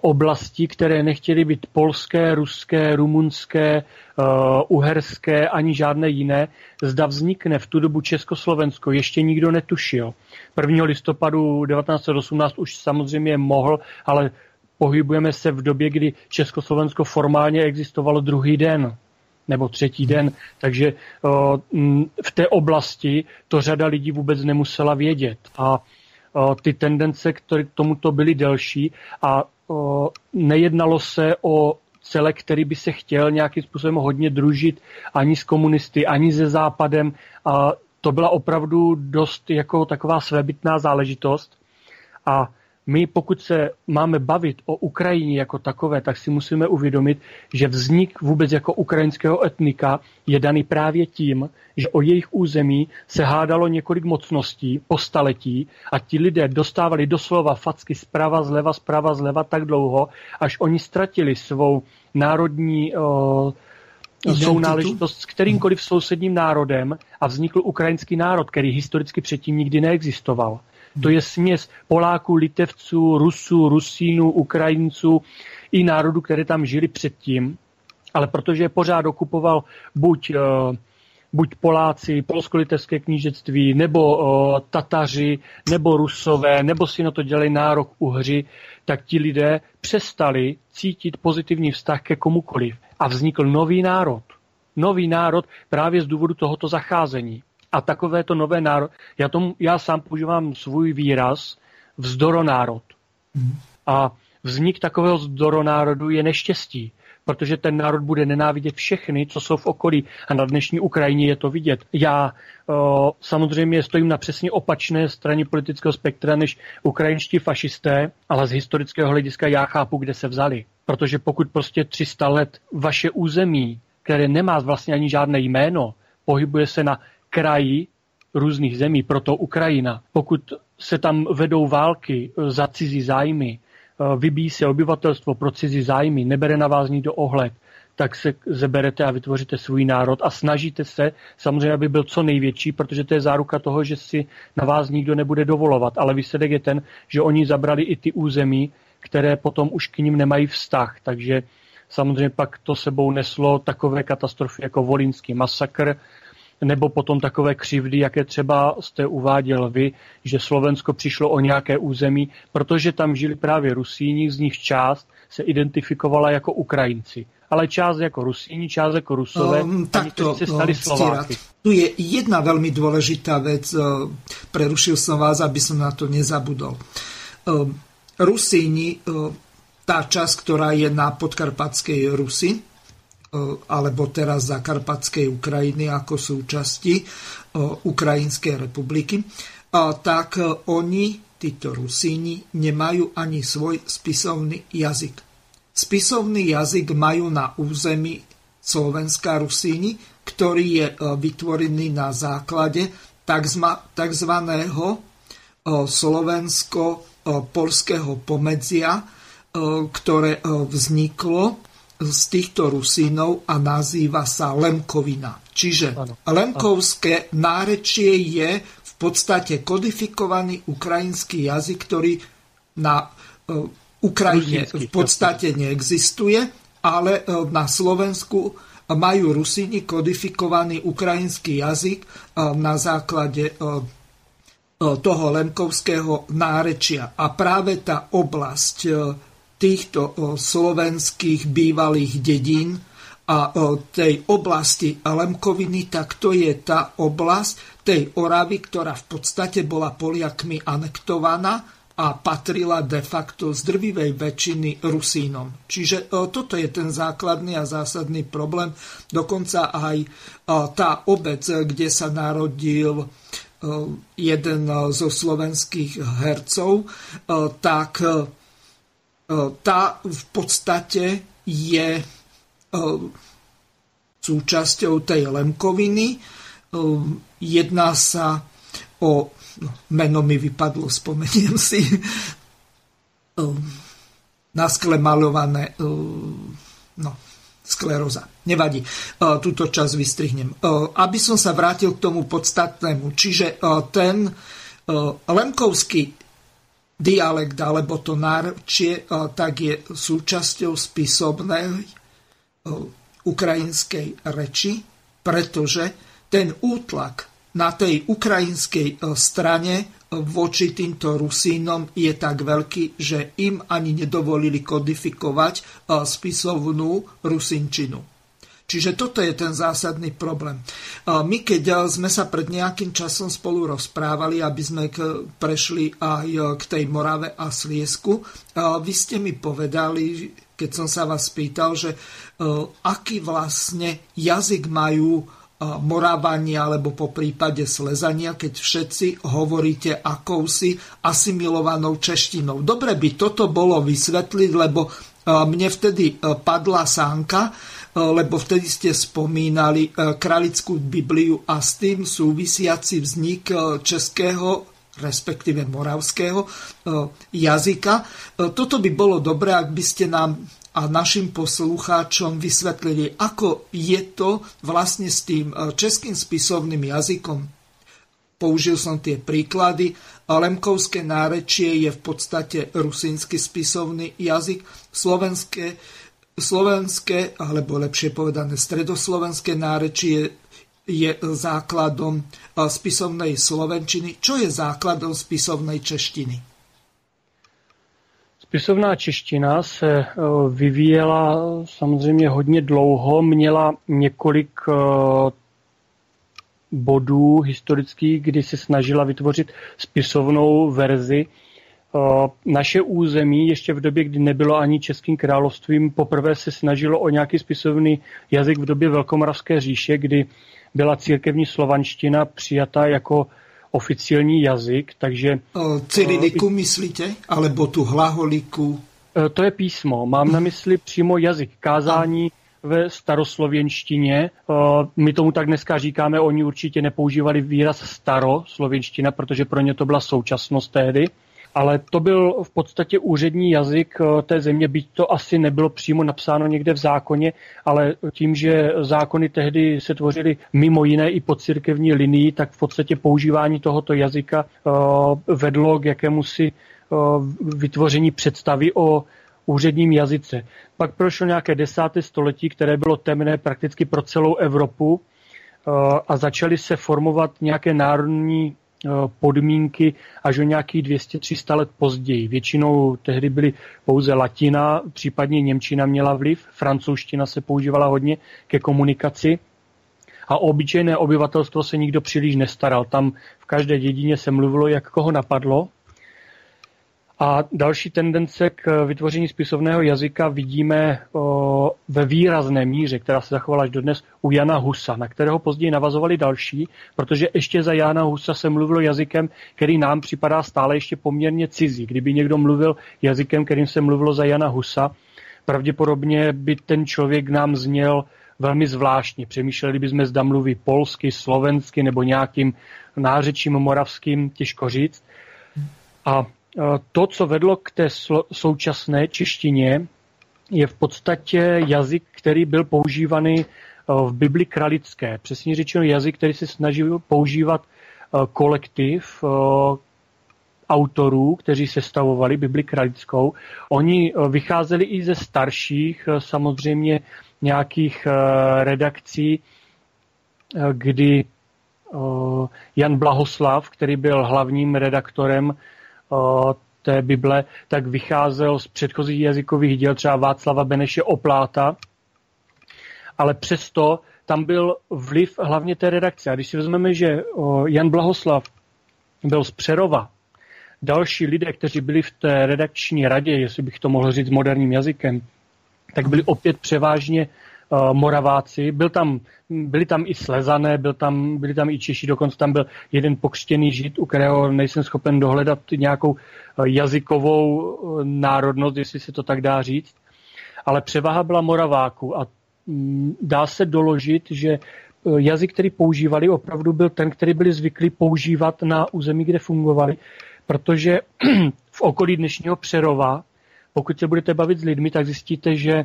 oblasti, které nechtěly být polské, ruské, rumunské, uherské ani žádné jiné. Zda vznikne v tu dobu Československo, ještě nikdo netušil. 1. listopadu 1918 už samozřejmě mohl, ale pohybujeme se v době, kdy Československo formálně existovalo druhý den nebo třetí den, takže v té oblasti to řada lidí vůbec nemusela vědět. A ty tendence k tomuto byly delší a nejednalo se o celek, který by se chtěl nějakým způsobem hodně družit ani s komunisty, ani se západem. A to byla opravdu dost jako taková svébytná záležitost. A my pokud se máme bavit o Ukrajině jako takové, tak si musíme uvědomit, že vznik vůbec jako ukrajinského etnika je daný právě tím, že o jejich území se hádalo několik mocností po staletí a ti lidé dostávali doslova facky zprava, zleva, zprava, zleva tak dlouho, až oni ztratili svou národní uh, sounáležitost s kterýmkoliv sousedním národem a vznikl ukrajinský národ, který historicky předtím nikdy neexistoval. To je směs Poláků, Litevců, Rusů, Rusínů, Ukrajinců i národů, které tam žili předtím, ale protože je pořád okupoval buď, uh, buď Poláci, polsko-litevské knížectví, nebo uh, Tataři, nebo Rusové, nebo si na to dělali nárok Uhři, tak ti lidé přestali cítit pozitivní vztah ke komukoliv. A vznikl nový národ. Nový národ právě z důvodu tohoto zacházení. A takovéto nové národ, já, tomu, já sám používám svůj výraz vzdoronárod. A vznik takového zdoronárodu je neštěstí, protože ten národ bude nenávidět všechny, co jsou v okolí. A na dnešní Ukrajině je to vidět. Já o, samozřejmě stojím na přesně opačné straně politického spektra než ukrajinští fašisté, ale z historického hlediska já chápu, kde se vzali. Protože pokud prostě 300 let vaše území, které nemá vlastně ani žádné jméno, pohybuje se na kraji různých zemí, proto Ukrajina. Pokud se tam vedou války e, za cizí zájmy, e, vybíjí se obyvatelstvo pro cizí zájmy, nebere na vás nikdo ohled, tak se zeberete a vytvoříte svůj národ a snažíte se samozřejmě, aby byl co největší, protože to je záruka toho, že si na vás nikdo nebude dovolovat. Ale výsledek je ten, že oni zabrali i ty území, které potom už k ním nemají vztah. Takže samozřejmě pak to sebou neslo takové katastrofy jako Volínský masakr, nebo potom takové křivdy, jaké třeba jste uváděl vy, že Slovensko přišlo o nějaké území, protože tam žili právě Rusíni, z nich část se identifikovala jako Ukrajinci. Ale část jako Rusíni, část jako Rusové, um, to se stali no, Slováky. Tu je jedna velmi důležitá věc, uh, prerušil jsem vás, aby jsem na to nezabudol. Rusíni, tá časť, ktorá je na podkarpatskej Rusi, Eh, alebo teraz Zakarpatskej Ukrajiny ako súčasti eh, Ukrajinskej republiky, tak eh, oni, títo Rusíni, nemajú ani svoj spisovný jazyk. Spisovný jazyk majú na území Slovenska Rusíni, ktorý je vytvorený na základe tzv. slovensko-polského pomedzia, ktoré vzniklo z týchto Rusínov a nazýva sa Lemkovina. Čiže ano. lemkovské nárečie je v podstate kodifikovaný ukrajinský jazyk, ktorý na uh, Ukrajine v podstate neexistuje, ale uh, na Slovensku majú Rusíni kodifikovaný ukrajinský jazyk uh, na základe toho lemkovského nárečia. A práve tá oblasť týchto slovenských bývalých dedín a tej oblasti Lemkoviny, tak to je tá oblasť tej Oravy, ktorá v podstate bola Poliakmi anektovaná a patrila de facto z drvivej väčšiny Rusínom. Čiže toto je ten základný a zásadný problém. Dokonca aj tá obec, kde sa narodil jeden zo slovenských hercov, tak tá v podstate je súčasťou tej lemkoviny. Jedná sa o, no, meno mi vypadlo, spomeniem si, na skle malované, no, skleróza. Nevadí, túto čas vystrihnem. Aby som sa vrátil k tomu podstatnému, čiže ten lemkovský dialekt alebo to náročie, tak je súčasťou spisovnej ukrajinskej reči, pretože ten útlak na tej ukrajinskej strane voči týmto Rusínom je tak veľký, že im ani nedovolili kodifikovať spisovnú rusinčinu. Čiže toto je ten zásadný problém. My, keď sme sa pred nejakým časom spolu rozprávali, aby sme prešli aj k tej Morave a Sliesku, vy ste mi povedali, keď som sa vás pýtal, že aký vlastne jazyk majú Morávania alebo po prípade Slezania, keď všetci hovoríte akousi asimilovanou češtinou. Dobre by toto bolo vysvetliť, lebo mne vtedy padla sánka, lebo vtedy ste spomínali Kralickú Bibliu a s tým súvisiaci vznik českého respektíve moravského jazyka. Toto by bolo dobré, ak by ste nám a našim poslucháčom vysvetlili, ako je to vlastne s tým českým spisovným jazykom. Použil som tie príklady. Lemkovské nárečie je v podstate rusínsky spisovný jazyk. Slovenské slovenské, alebo lepšie povedané stredoslovenské nárečie je základom spisovnej slovenčiny. Čo je základom spisovnej češtiny? Spisovná čeština se vyvíjela samozřejmě hodně dlouho, měla několik bodů historických, kdy se snažila vytvořit spisovnou verzi naše území ještě v době, kdy nebylo ani Českým královstvím, poprvé se snažilo o nějaký spisovný jazyk v době Velkomoravské říše, kdy byla církevní slovanština přijata jako oficiální jazyk, takže... Cyriliku myslíte? Alebo tu hlaholiku? To je písmo. Mám na mysli přímo jazyk kázání ve staroslověnštině. My tomu tak dneska říkáme, oni určitě nepoužívali výraz staroslověnština, protože pro ně to byla současnost tehdy ale to byl v podstatě úřední jazyk eh, té země, byť to asi nebylo přímo napsáno někde v zákoně, ale tím, že zákony tehdy se tvořily mimo jiné i po církevní linii, tak v podstatě používání tohoto jazyka eh, vedlo k jakémusi eh, vytvoření představy o úředním jazyce. Pak prošlo nějaké desáté století, které bylo temné prakticky pro celou Evropu a začaly se formovat nějaké národní podmínky až o nějakých 200-300 let později. Většinou tehdy byly pouze latina, případně Němčina měla vliv, francouzština se používala hodně ke komunikaci a obyčejné obyvatelstvo se nikdo příliš nestaral. Tam v každé dědině se mluvilo, jak koho napadlo a další tendence k vytvoření spisovného jazyka vidíme o, ve výrazné míře, která se zachovala až dodnes u Jana Husa, na kterého později navazovali další, protože ještě za Jana Husa se mluvilo jazykem, který nám připadá stále ještě poměrně cizí. Kdyby někdo mluvil jazykem, kterým se mluvilo za Jana Husa, pravděpodobně by ten člověk nám zněl velmi zvláštně. Přemýšleli bychom, zda mluví polsky, slovensky nebo nějakým nářečím moravským, těžko říct. A to, co vedlo k té současné češtině, je v podstatě jazyk, který byl používaný v Bibli kralické. Přesně řečeno jazyk, který se snažil používat kolektiv autorů, kteří sestavovali Bibli kralickou. Oni vycházeli i ze starších samozřejmě nějakých redakcí, kdy Jan Blahoslav, který byl hlavním redaktorem té Bible, tak vycházel z předchozích jazykových děl třeba Václava Beneše Opláta, ale přesto tam byl vliv hlavně té redakce. A když si vezmeme, že Jan Blahoslav byl z Přerova, další lidé, kteří byli v té redakční radě, jestli bych to mohl říct moderním jazykem, tak byli opět převážně Moraváci. Byl tam, byli tam i Slezané, byl tam, byli tam i Češi, dokonce tam byl jeden pokřtěný žid, u kterého nejsem schopen dohledat nějakou jazykovou národnost, jestli se to tak dá říct. Ale převaha byla Moraváků a mm, dá se doložit, že jazyk, který používali, opravdu byl ten, který byli zvyklí používat na území, kde fungovali, protože v okolí dnešního Přerova, pokud se budete bavit s lidmi, tak zjistíte, že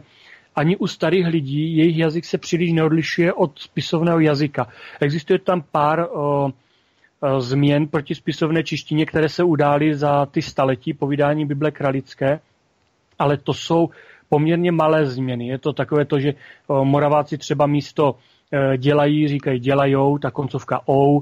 ani u starých lidí jejich jazyk se příliš neodlišuje od spisovného jazyka. Existuje tam pár o, změn proti spisovné češtině, které se udály za ty staletí po vydání Bible Kralické, ale to jsou poměrně malé změny. Je to takové to, že Moraváci třeba místo e, dělají, říkají dělajou, ta koncovka ou,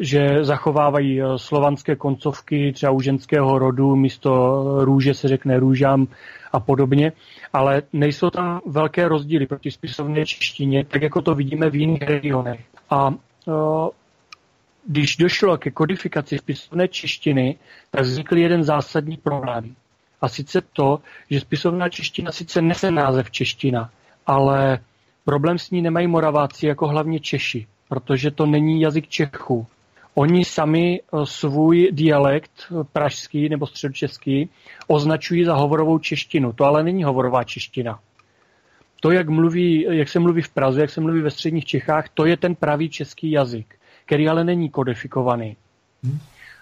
že zachovávají eh, slovanské koncovky třeba u ženského rodu, místo růže se řekne růžám a podobně, ale nejsou tam velké rozdíly proti spisovné češtině, tak jako to vidíme v jiných regionech. A eh, když došlo ke kodifikaci spisovné češtiny, tak vznikl jeden zásadní problém. A sice to, že spisovná čeština sice nese název čeština, ale problém s ní nemají moraváci jako hlavně Češi protože to není jazyk Čechů. Oni sami eh, svůj dialekt eh, pražský nebo středočeský označují za hovorovou češtinu. To ale není hovorová čeština. To, jak, mluví, jak se mluví v Praze, jak se mluví ve středních Čechách, to je ten pravý český jazyk, který ale není kodifikovaný. Hmm.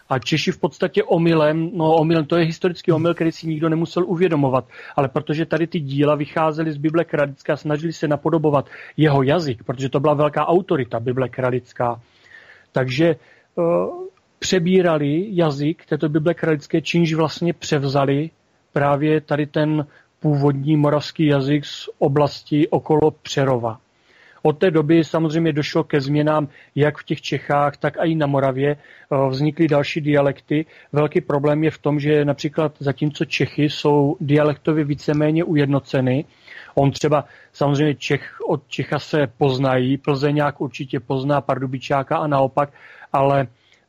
A Češi v podstatě omylem, no omylem, to je historický omyl, který si nikdo nemusel uvědomovat, ale protože tady ty díla vycházely z Bible Kralická a snažili se napodobovat jeho jazyk, protože to byla velká autorita Bible Kralická, takže uh, přebírali jazyk této Bible Kralické, čímž vlastně převzali právě tady ten původní moravský jazyk z oblasti okolo Přerova. Od té doby samozřejmě došlo ke změnám jak v těch Čechách, tak i na Moravě. Eh, vznikly další dialekty. Velký problém je v tom, že například zatímco Čechy jsou dialektově víceméně ujednoceny, On třeba, samozřejmě Čech od Čecha se poznají, Plzeňák určitě pozná Pardubičáka a naopak, ale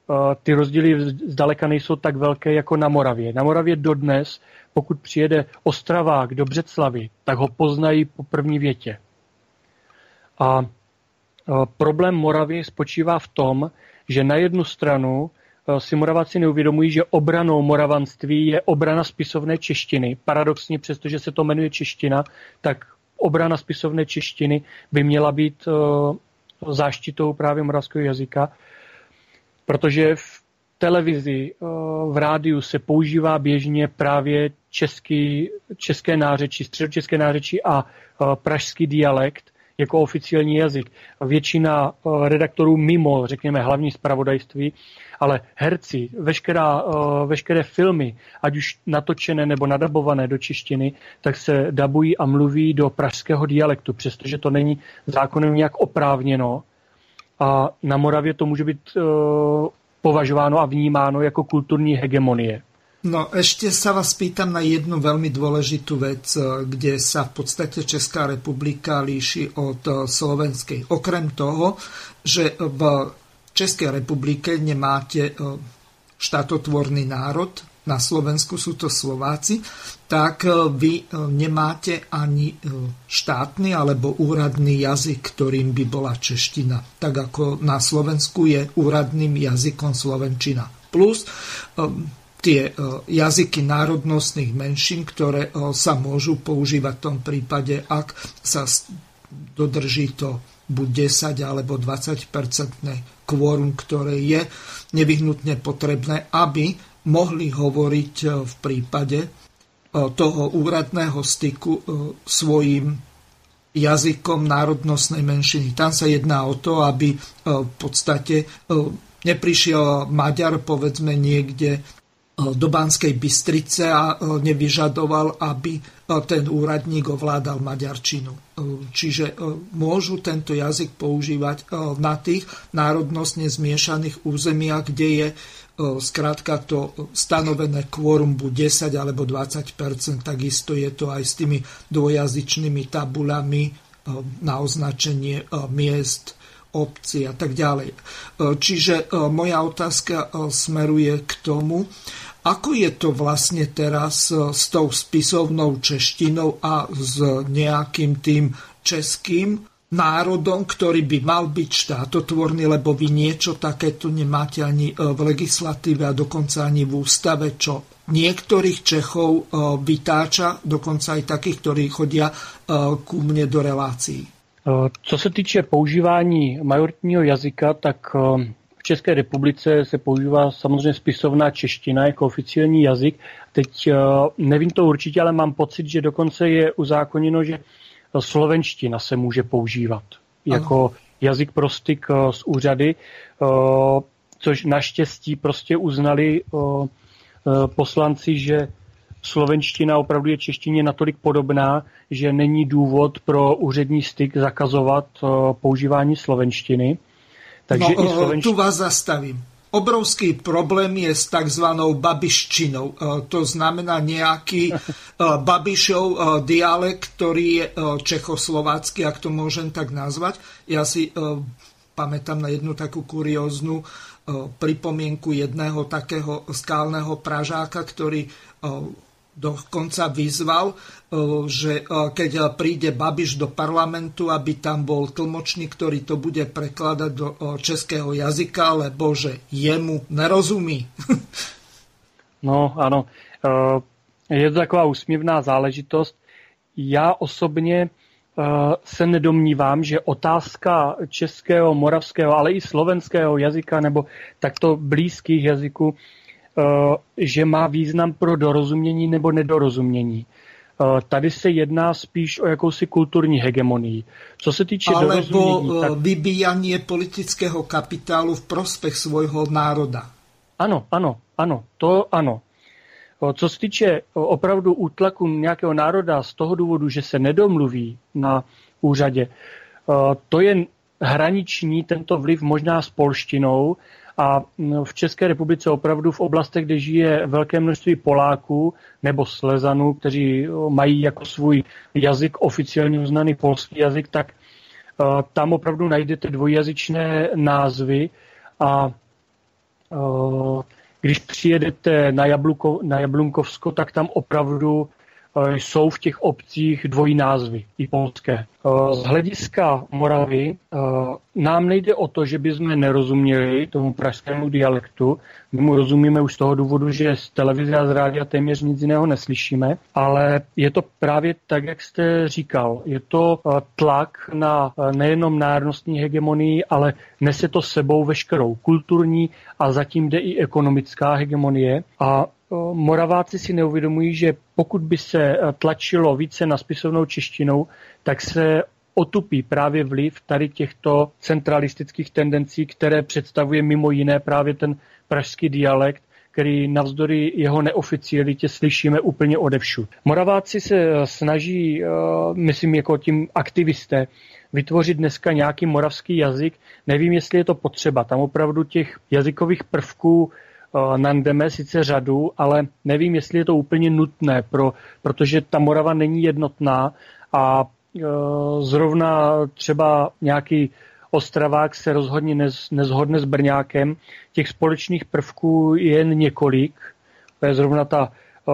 uh, ty rozdíly zdaleka nejsou tak velké jako na Moravě. Na Moravě dodnes, pokud přijede Ostravák do Břeclavy, tak ho poznají po první větě. A problém Moravy spočívá v tom, že na jednu stranu si Moraváci neuvědomují, že obranou moravanství je obrana spisovné češtiny. Paradoxně, přestože se to jmenuje čeština, tak obrana spisovné češtiny by měla být záštitou právě moravského jazyka, protože v televizi, v rádiu se používá běžně právě český, české nářečí, středočeské nářečí a pražský dialekt, jako oficiální jazyk. Většina eh, redaktorů mimo, řekněme, hlavní zpravodajství, ale herci, veškerá, eh, veškeré filmy, ať už natočené nebo nadabované do češtiny, tak se dabují a mluví do pražského dialektu, přestože to není zákonem nějak oprávněno. A na Moravě to může být eh, považováno a vnímáno jako kulturní hegemonie. No ešte sa vás pýtam na jednu veľmi dôležitú vec, eh, kde sa v podstate Česká republika líši od eh, slovenskej. Okrem toho, že v Českej republike nemáte eh, štátotvorný národ, na Slovensku sú to Slováci, tak vy nemáte ani štátny alebo úradný jazyk, ktorým by bola čeština. Tak ako na Slovensku je úradným jazykom slovenčina. Plus tie e, jazyky národnostných menšín, ktoré e, sa môžu používať v tom prípade, ak sa dodrží to buď 10 alebo 20 percentné kvórum, ktoré je nevyhnutne potrebné, aby mohli hovoriť e, v prípade toho úradného styku svojim jazykom národnostnej menšiny. Tam sa jedná o to, aby v podstate neprišiel Maďar, povedzme, niekde do Banskej Bystrice a eh, nevyžadoval, aby eh, ten úradník ovládal maďarčinu. Čiže môžu tento jazyk používať na tých národnostne zmiešaných územiach, kde je zkrátka to stanovené kvórum buď 10 alebo 20% takisto je to aj s tými dvojazyčnými tabulami na označenie miest, obci a tak ďalej. Čiže moja otázka smeruje k tomu, Ako je to vlastne teraz s tou spisovnou češtinou a s nejakým tým českým národom, ktorý by mal byť štátotvorný, lebo vy niečo takéto nemáte ani v legislatíve a dokonca ani v ústave, čo niektorých Čechov e, vytáča, dokonca aj takých, ktorí chodia e, ku mne do relácií. E, co se týče používání majoritního jazyka, tak v České republice se používá samozřejmě spisovná čeština jako oficiální jazyk. Teď nevím to určitě, ale mám pocit, že dokonce je uzákoněno, že slovenština se může používat jako ano. jazyk pro styk s úřady, což naštěstí prostě uznali Eh, poslanci, že slovenština opravdu je češtině natolik podobná, že není důvod pro úřední styk zakazovat eh, používání slovenštiny. Takže no, i eh, slovenština... tu vás zastavím. Obrovský problém je s takzvanou babiščinou. To znamená nejaký babišov dialekt, ktorý je čechoslovácky, ak to môžem tak nazvať. Ja si pamätám na jednu takú kurióznu pripomienku jedného takého skálneho pražáka, ktorý dokonca vyzval, že keď príde Babiš do parlamentu, aby tam bol tlmočník, ktorý to bude prekladať do českého jazyka, lebo že jemu nerozumí. No, ano. Je to taková úsměvná záležitost. Já osobně Eh, se nedomnívám, že otázka českého, moravského, ale i slovenského jazyka nebo takto blízkých jazyků, eh, že má význam pro dorozumění nebo nedorozumění. Eh, tady se jedná spíš o jakousi kulturní hegemonii. Co se týče Alebo dorozumění... Tak... vybíjanie politického kapitálu v prospech svojho národa. Ano, ano, ano, to ano. Co se týče opravdu útlaku nějakého národa z toho důvodu, že se nedomluví na úřadě, to je hraniční tento vliv možná s polštinou a v České republice opravdu v oblastech, kde žije velké množství Poláků nebo Slezanů, kteří mají jako svůj jazyk oficiálně uznaný polský jazyk, tak tam opravdu najdete dvojjazyčné názvy. A když přijedete na, Jabluko, na Jablunkovsko, tak tam opravdu jsou v těch obcích dvojí názvy, i polské. Eh, z hlediska Moravy eh, nám nejde o to, že bychom nerozuměli tomu pražskému dialektu. My mu rozumíme už z toho důvodu, že z televize a z rádia téměř nic jiného neslyšíme, ale je to právě tak, jak jste říkal. Je to tlak na nejenom národnostní hegemonii, ale nese to sebou veškerou kulturní a zatím jde i ekonomická hegemonie. A Moraváci si neuvědomují, že pokud by se e, tlačilo více na spisovnou češtinou, tak se otupí právě vliv tady těchto centralistických tendencí, které představuje mimo jiné právě ten pražský dialekt, který navzdory jeho neoficialitě slyšíme úplně odevšud. Moraváci se e, snaží, e, myslím jako tím aktivisté, vytvořit dneska nějaký moravský jazyk. Nevím, jestli je to potřeba. Tam opravdu těch jazykových prvků nandeme sice řadu, ale nevím, jestli je to úplně nutné, pro, protože ta Morava není jednotná a e, zrovna třeba nějaký Ostravák se rozhodně nez, nezhodne s Brňákem. Těch společných prvků je jen několik. To je zrovna ta e,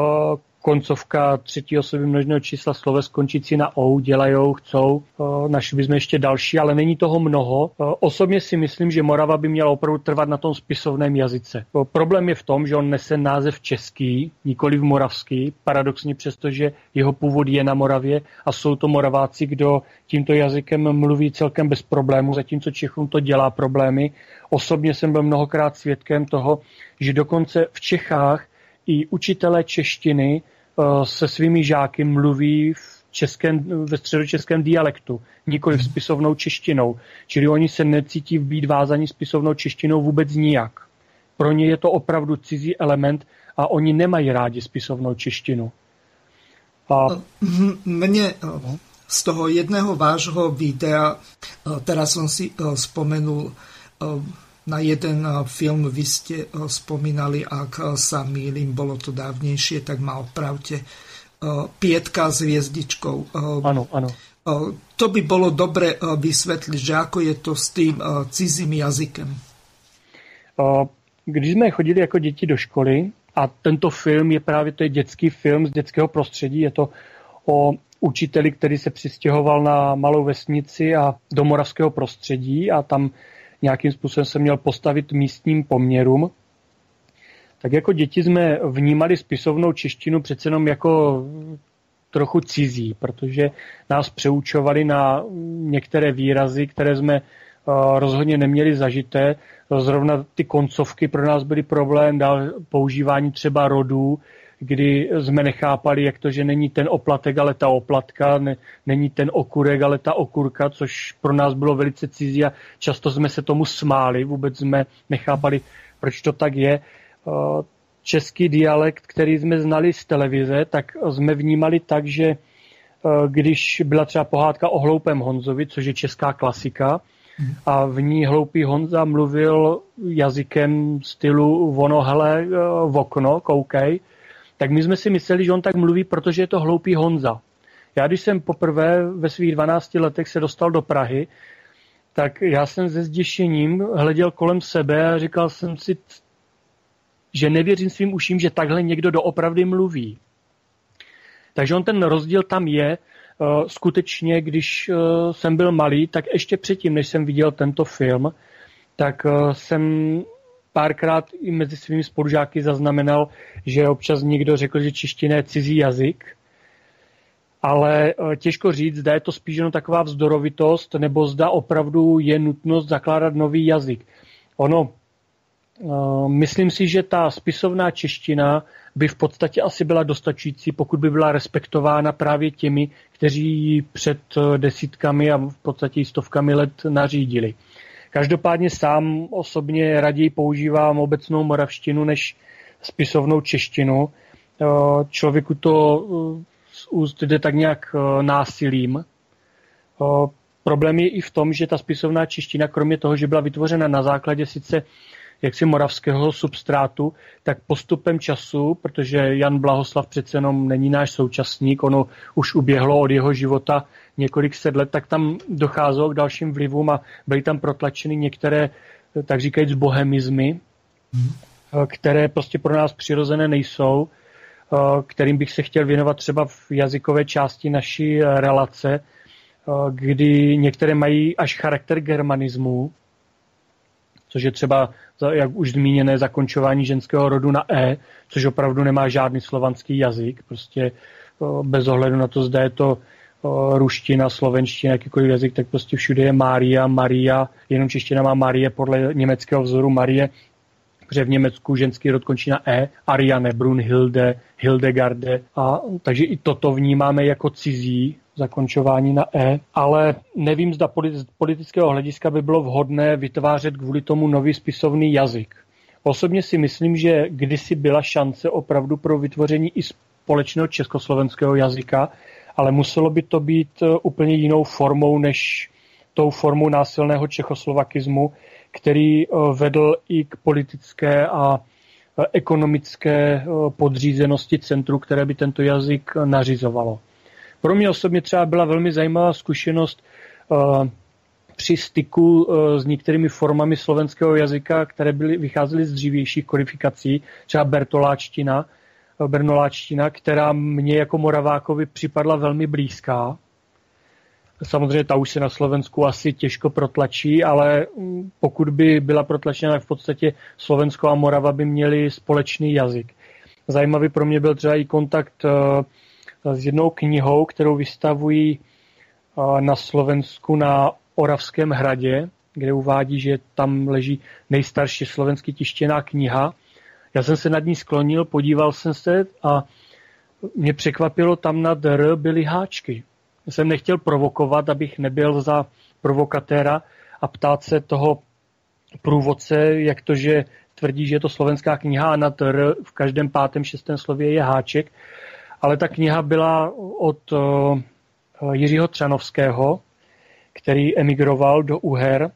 koncovka třetí osoby množného čísla sloves končící na ou, dělajou, chcou. Našli bychom ještě další, ale není toho mnoho. Osobně si myslím, že Morava by měla opravdu trvat na tom spisovném jazyce. Problém je v tom, že on nese název český, nikoli v moravský, paradoxně přestože jeho původ je na Moravě a jsou to Moraváci, kdo tímto jazykem mluví celkem bez problému, zatímco Čechům to dělá problémy. Osobně jsem byl mnohokrát svědkem toho, že dokonce v Čechách i učitelé češtiny eh, se svými žáky mluví v českém, ve středočeském dialektu, nikoli v spisovnou češtinou. Čili oni se necítí být vázaní spisovnou češtinou vůbec nijak. Pro ně je to opravdu cizí element a oni nemají rádi spisovnou češtinu. A... Mne eh, z toho jedného vášho videa, eh, teraz som si spomenul na jeden eh, film vy ste eh, spomínali, ak eh, sa mýlim, bolo to dávnejšie, tak ma opravte. Pietka s hviezdičkou. Áno, áno. To by bolo dobre vysvetliť, že ako je to s tým cizím jazykem. Když jsme chodili jako děti do školy, A tento film je právě to je dětský film z dětského prostředí. Je to o učiteli, který se přistěhoval na malou vesnici a do moravského prostředí a tam nějakým způsobem se měl postavit místním poměrům. Tak jako děti jsme vnímali spisovnou češtinu přece jenom jako trochu cizí, protože nás přeučovali na některé výrazy, které jsme eh, rozhodně neměli zažité. Zrovna ty koncovky pro nás byly problém, dál používání třeba rodů, kdy jsme nechápali, jak to, že není ten oplatek, ale ta oplatka, ne, není ten okurek, ale ta okurka, což pro nás bylo velice cizí a často jsme se tomu smáli, vůbec jsme nechápali, proč to tak je. Eh, český dialekt, který jsme znali z televize, tak jsme vnímali tak, že eh, když byla třeba pohádka o hloupém Honzovi, což je česká klasika, a v ní hloupý Honza mluvil jazykem stylu ono, hele, eh, v okno, koukej, tak my jsme si mysleli, že on tak mluví, protože je to hloupý Honza. Já když jsem poprvé ve svých 12 letech se dostal do Prahy, tak já jsem se zděšením hleděl kolem sebe a říkal jsem si, že nevěřím svým uším, že takhle někdo doopravdy mluví. Takže on ten rozdíl tam je. Uh, skutečně, když uh, jsem byl malý, tak ještě předtím, než jsem viděl tento film, tak uh, jsem párkrát i mezi svými spolužáky zaznamenal, že občas někdo řekl, že čeština je cizí jazyk, ale těžko říct, zda je to spíš jenom taková vzdorovitost, nebo zda opravdu je nutnost zakládat nový jazyk. Ono, myslím si, že ta spisovná čeština by v podstatě asi byla dostačující, pokud by byla respektována právě těmi, kteří před desítkami a v podstatě stovkami let nařídili. Každopádně sám osobně raději používám obecnou moravštinu než spisovnou češtinu. Eh, člověku to eh, z úst jde tak nějak eh, násilím. Problém je i v tom, že ta spisovná čeština, kromě toho, že byla vytvořena na základě sice jaksi moravského substrátu, tak postupem času, protože Jan Blahoslav přece jenom není náš současník, ono už uběhlo od jeho života několik set let, tak tam docházelo k dalším vlivům a byly tam protlačeny některé, tak říkajíc, bohemizmy, hmm. které prostě pro nás přirozené nejsou, kterým bych se chtěl věnovat třeba v jazykové části naší relace, kdy některé mají až charakter germanismu, což je třeba, jak už zmíněné, zakončování ženského rodu na E, což opravdu nemá žádný slovanský jazyk, prostě bez ohledu na to, zda je to ruština, slovenština, jakýkoliv jazyk, tak prostě všude je Mária, Maria, jenom čeština má Marie podle německého vzoru Marie, protože v Německu ženský rod končí na E, Ariane, Brunhilde, Hildegarde, a takže i toto vnímáme jako cizí zakončování na E, ale nevím, zda z politického hlediska by bylo vhodné vytvářet kvůli tomu nový spisovný jazyk. Osobně si myslím, že kdysi byla šance opravdu pro vytvoření i společného československého jazyka, ale muselo by to být e, úplně jinou formou než tou formou násilného čechoslovakismu, který e, vedl i k politické a e, ekonomické podřízenosti centru, které by tento jazyk nařizovalo. Pro mě osobně třeba byla velmi zajímavá zkušenost při styku s některými formami slovenského jazyka, které byly, vycházely z dřívějších kodifikací, třeba bertoláčtina, bernoláčtina, která mě jako Moravákovi připadla velmi blízká. Samozřejmě ta už se na Slovensku asi těžko protlačí, ale pokud by byla protlačena, tak v podstatě Slovensko a Morava by měli společný jazyk. Zajímavý pro mě byl třeba i kontakt eh, s jednou knihou, kterou vystavují eh, na Slovensku na Oravském hradě, kde uvádí, že tam leží nejstarší slovensky tištěná kniha já jsem se nad ní sklonil, podíval jsem se a mě překvapilo, tam nad R byly háčky. Jsem nechtěl provokovat, abych nebyl za provokatéra a ptát se toho průvodce, jak to, že tvrdí, že je to slovenská kniha a nad R v každém pátém, šestém slově je háček. Ale ta kniha byla od uh, Jiřího Třanovského, který emigroval do Uher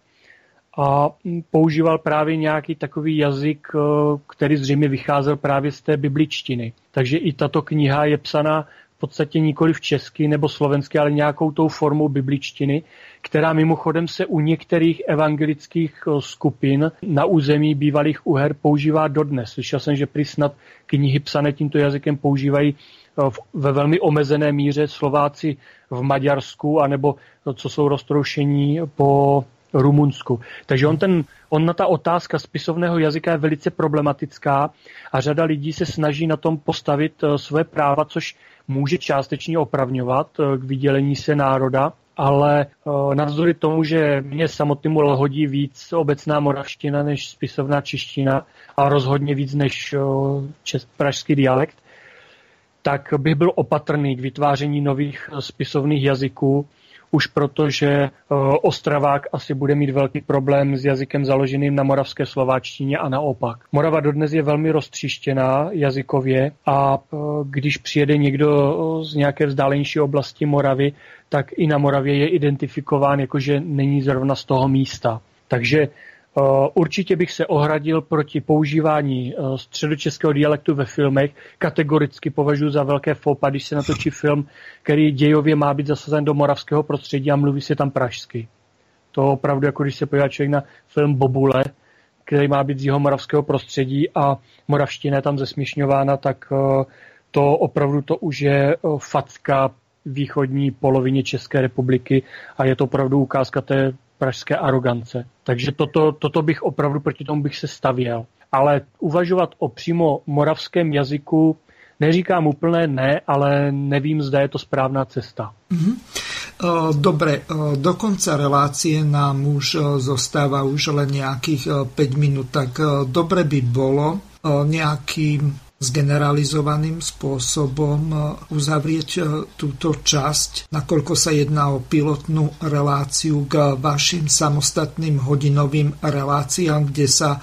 a používal právě nějaký takový jazyk, eh, který zřejmě vycházel právě z té bibličtiny. Takže i tato kniha je psaná v podstatě nikoli v česky nebo slovensky, ale nějakou tou formou bibličtiny, která mimochodem se u některých evangelických eh, skupin na území bývalých Uher používá dodnes. Slyšel jsem, že prý snad knihy psané tímto jazykem používají eh, ve velmi omezené míře Slováci v Maďarsku, anebo co jsou roztroušení po Rumunsku. Takže on, ten, on na ta otázka spisovného jazyka je velice problematická a řada lidí se snaží na tom postavit eh, své práva, což může částečně opravňovat k vydělení se národa, ale navzdory tomu, že mě samotnému lhodí víc obecná moravština než spisovná čeština a rozhodně víc než čes, pražský dialekt, tak bych byl opatrný k vytváření nových spisovných jazyků, už proto, že eh, Ostravák asi bude mít velký problém s jazykem založeným na moravské slováčtině a naopak. Morava dodnes je velmi roztříštěná jazykově a eh, když přijede někdo eh, z nějaké vzdálenější oblasti Moravy, tak i na Moravě je identifikován jako, že není zrovna z toho místa. Takže určitě bych se ohradil proti používání eh, středočeského dialektu ve filmech. Kategoricky považuji za velké fopa, když se natočí film, který dějově má být zasazen do moravského prostředí a mluví se tam pražsky. To opravdu, jako když se podívá člověk na film Bobule, který má být z jeho moravského prostředí a moravština je tam zesměšňována, tak eh, to opravdu to už je facka východní polovině České republiky a je to opravdu ukázka té pražské arogance. Takže toto, toto bych opravdu proti tomu bych se stavěl. Ale uvažovat o přímo moravském jazyku, neříkám úplné ne, ale nevím, zda je to správná cesta. Mm-hmm. Dobre, do konca relácie nám už zostáva už len nejakých 5 minút, tak dobre by bolo nejakým zgeneralizovaným spôsobom e, uzavrieť e, túto časť, nakoľko sa jedná o pilotnú reláciu k vašim samostatným hodinovým reláciám, kde sa e,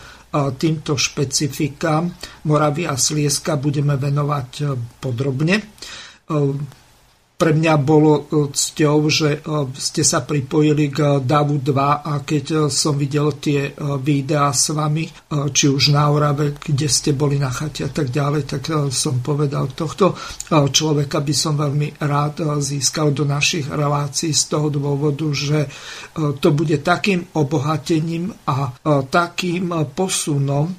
týmto špecifikám Moravia a Slieska budeme venovať podrobne pre mňa bolo e, cťou, že e, ste sa pripojili k DAVu 2 a keď som videl tie videá s vami, či už na Orave, kde ste boli na chate a tak ďalej, tak som povedal, tohto človeka by som veľmi rád získal do našich relácií z toho dôvodu, že to bude takým obohatením a takým posunom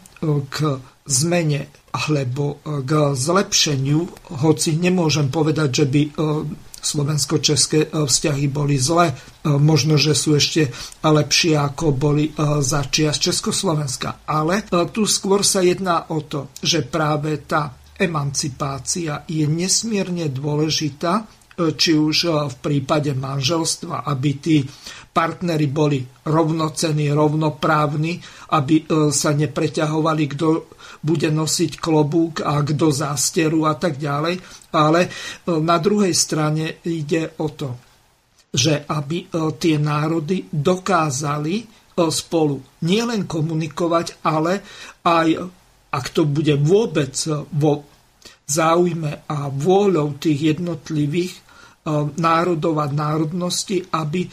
k zmene alebo e, k zlepšeniu, hoci nemôžem povedať, že by e, slovensko-české e, vzťahy boli zlé. Možno, že sú ešte lepšie, ako boli za čias Československa. Ale tu skôr sa jedná o to, že práve tá emancipácia je nesmierne dôležitá, či už v prípade manželstva, aby tí partnery boli rovnocení, rovnoprávni, aby sa nepreťahovali, kto bude nosiť klobúk a kto zásteru a tak ďalej. Ale e, na druhej strane ide o to, že aby e, tie národy dokázali e, spolu nielen komunikovať, ale aj, ak to bude vôbec vo záujme a vôľou tých jednotlivých národov a národnosti, aby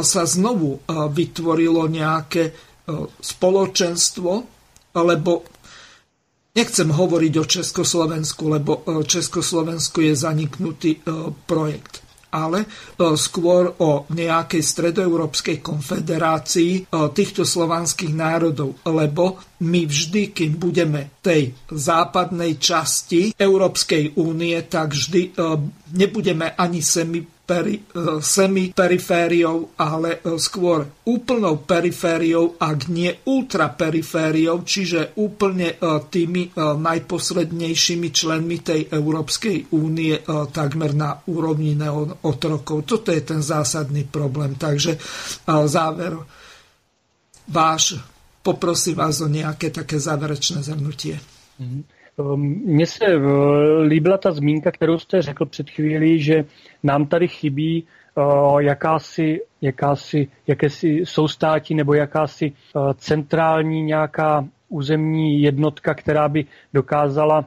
sa znovu vytvorilo nejaké spoločenstvo, lebo Nechcem hovoriť o Československu, lebo Československo je zaniknutý projekt ale e, skôr o nejakej stredoeurópskej konfederácii týchto slovanských národov, lebo my vždy, kým budeme tej západnej časti Európskej únie, tak vždy nebudeme ani semi peri, e, semi-perifériou, ale e, skôr úplnou perifériou, ak nie ultraperifériou, čiže úplne e, tými najposlednejšími členmi tej Európskej únie takmer na úrovni neotrokov. Toto je ten zásadný problém. Takže záver váš, poprosím vás o nejaké také záverečné zhrnutie. Mm-hmm. Ehm, mně se eh, líbila ta zmínka, kterou jste řekl před chvílí, že nám tady chybí eh, jakási, jakási, jakési soustátí nebo jakási eh, centrální nějaká územní jednotka, která by dokázala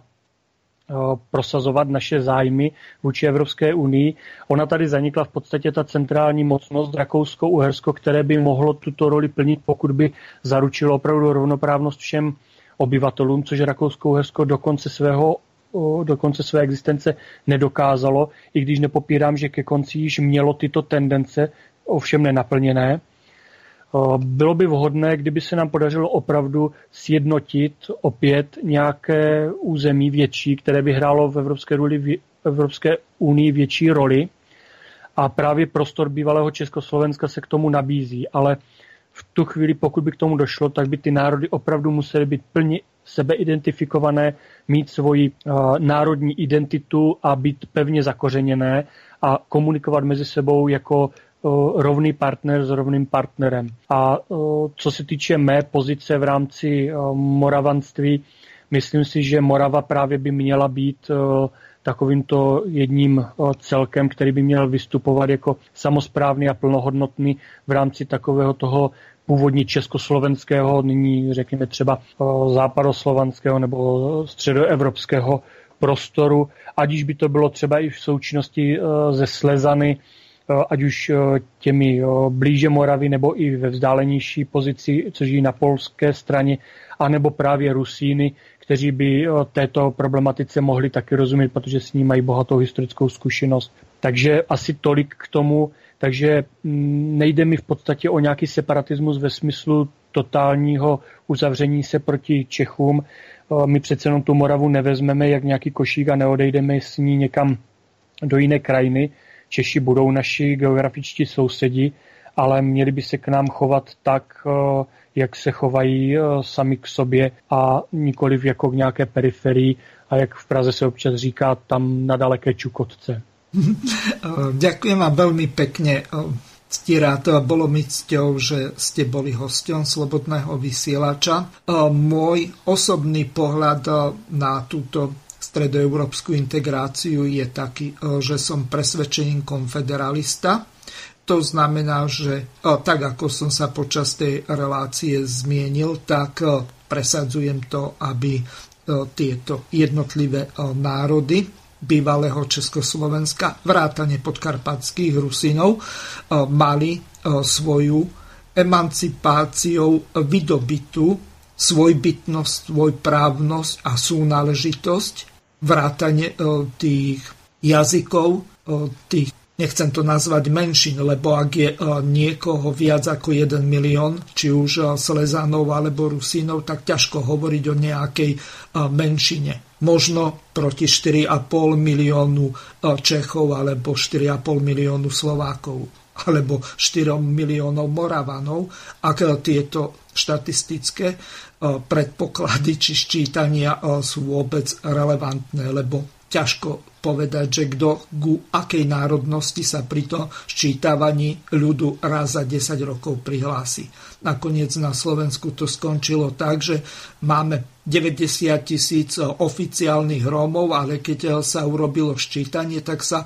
prosazovat naše zájmy vůči Evropské unii. Ona tady zanikla v podstatě ta centrální mocnost Rakousko-Uhersko, které by mohlo tuto roli plnit, pokud by zaručilo opravdu rovnoprávnost všem obyvatelům, což Rakousko-Uhersko do konce svého do konce své existence nedokázalo, i když nepopírám, že ke konci již mělo tyto tendence, ovšem nenaplněné. Bylo by vhodné, kdyby se nám podařilo opravdu sjednotit opět nějaké území větší, které by hrálo v Evropské, roli, v Evropské unii větší roli. A právě prostor bývalého Československa se k tomu nabízí. Ale v tu chvíli, pokud by k tomu došlo, tak by ty národy opravdu musely být plně sebeidentifikované, mít svoji uh, národní identitu a být pevně zakořeněné a komunikovat mezi sebou jako rovný partner s rovným partnerem. A co se týče mé pozice v rámci moravanství, myslím si, že Morava právě by měla být takovýmto jedním celkem, který by měl vystupovat jako samozprávný a plnohodnotný v rámci takového toho původně československého, nyní řekněme třeba západoslovanského nebo středoevropského prostoru, ať už by to bylo třeba i v součinnosti ze Slezany, Eh, ať už eh, těmi blíže Moravy nebo i ve vzdálenější pozici, což je na polské straně, anebo právě Rusíny, kteří by této problematice mohli taky rozumět, protože s ní mají bohatou historickou zkušenost. Takže asi tolik k tomu. Takže mm, nejde mi v podstatě o nějaký separatismus ve smyslu totálního uzavření se proti Čechům. My přece jenom tu Moravu nevezmeme jak nějaký košík a neodejdeme s ní někam do jiné krajiny. Češi budou naši geografičtí sousedi, ale měli by se k nám chovat tak, eh, jak se chovají eh, sami k sobě a nikoliv jako k nějaké periferii a jak v Praze se občas říká, tam na daleké Čukotce. Ďakujem vám veľmi pekne. to bolo mi cťou, že ste boli hostom Slobodného vysielača. Môj osobný pohľad na túto stredoeurópsku integráciu je taký, že som presvedčením konfederalista. To znamená, že tak ako som sa počas tej relácie zmienil, tak presadzujem to, aby tieto jednotlivé národy bývalého Československa, vrátane podkarpatských Rusinov, mali svoju emancipáciou vydobitú svojbytnosť, svojprávnosť a súnáležitosť vrátane tých jazykov, tých, nechcem to nazvať menšin, lebo ak je e, niekoho viac ako 1 milión, či už Slezanov alebo Rusínov, tak ťažko hovoriť o nejakej menšine. Možno proti 4,5 miliónu Čechov alebo 4,5 miliónu Slovákov alebo 4 miliónov Moravanov, ak tieto štatistické predpoklady či ščítania sú vôbec relevantné, lebo ťažko povedať, že kto ku akej národnosti sa pri tom ščítavaní ľudu raz za 10 rokov prihlási. Nakoniec na Slovensku to skončilo tak, že máme 90 tisíc oficiálnych Rómov, ale keď sa urobilo ščítanie, tak sa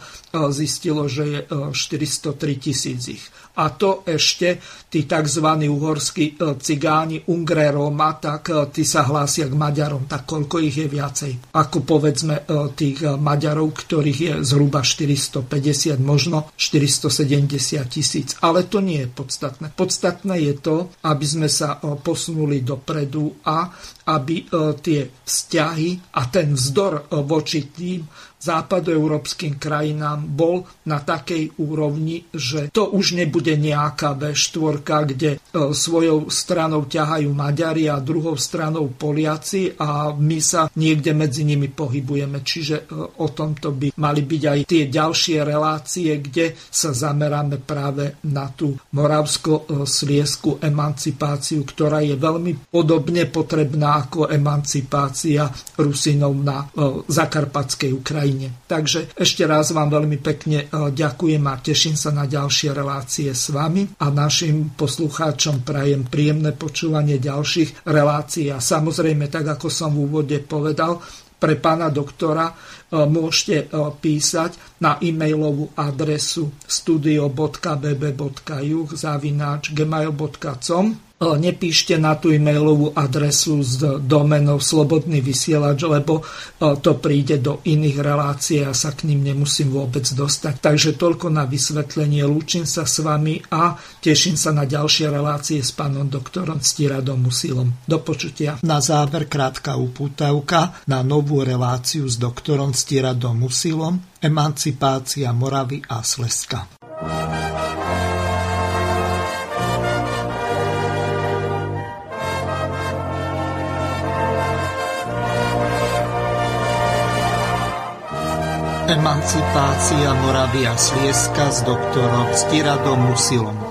zistilo, že je 403 tisíc ich a to ešte tí tzv. uhorskí cigáni Ungre Roma, tak tí sa hlásia k Maďarom, tak koľko ich je viacej? Ako povedzme tých Maďarov, ktorých je zhruba 450, možno 470 tisíc. Ale to nie je podstatné. Podstatné je to, aby sme sa posunuli dopredu a aby tie vzťahy a ten vzdor voči tým západoeurópskym krajinám bol na takej úrovni, že to už nebude nejaká V4, kde e, svojou stranou ťahajú Maďari a druhou stranou Poliaci a my sa niekde medzi nimi pohybujeme. Čiže o tomto by mali byť aj tie ďalšie relácie, kde sa zameráme práve na tú moravsko-sliesku emancipáciu, ktorá je veľmi podobne potrebná ako emancipácia Rusinov na zakarpatskej Ukrajine. Takže ešte raz vám veľmi pekne ďakujem a teším sa na ďalšie relácie s vami a našim poslucháčom prajem príjemné počúvanie ďalších relácií a samozrejme, tak ako som v úvode povedal, pre pána doktora môžete písať na e-mailovú adresu studio.bb.juh zavináč gmail.com nepíšte na tú e-mailovú adresu s domenou Slobodný vysielač, lebo to príde do iných relácií a sa k ním nemusím vôbec dostať. Takže toľko na vysvetlenie. Lúčim sa s vami a teším sa na ďalšie relácie s pánom doktorom Stiradom Musilom. Do počutia. Na záver krátka upútavka na novú reláciu s doktorom Stiradom Musilom Emancipácia Moravy a Slezska. Emancipácia Moravy a Slieska s doktorom Stiradom Musilom.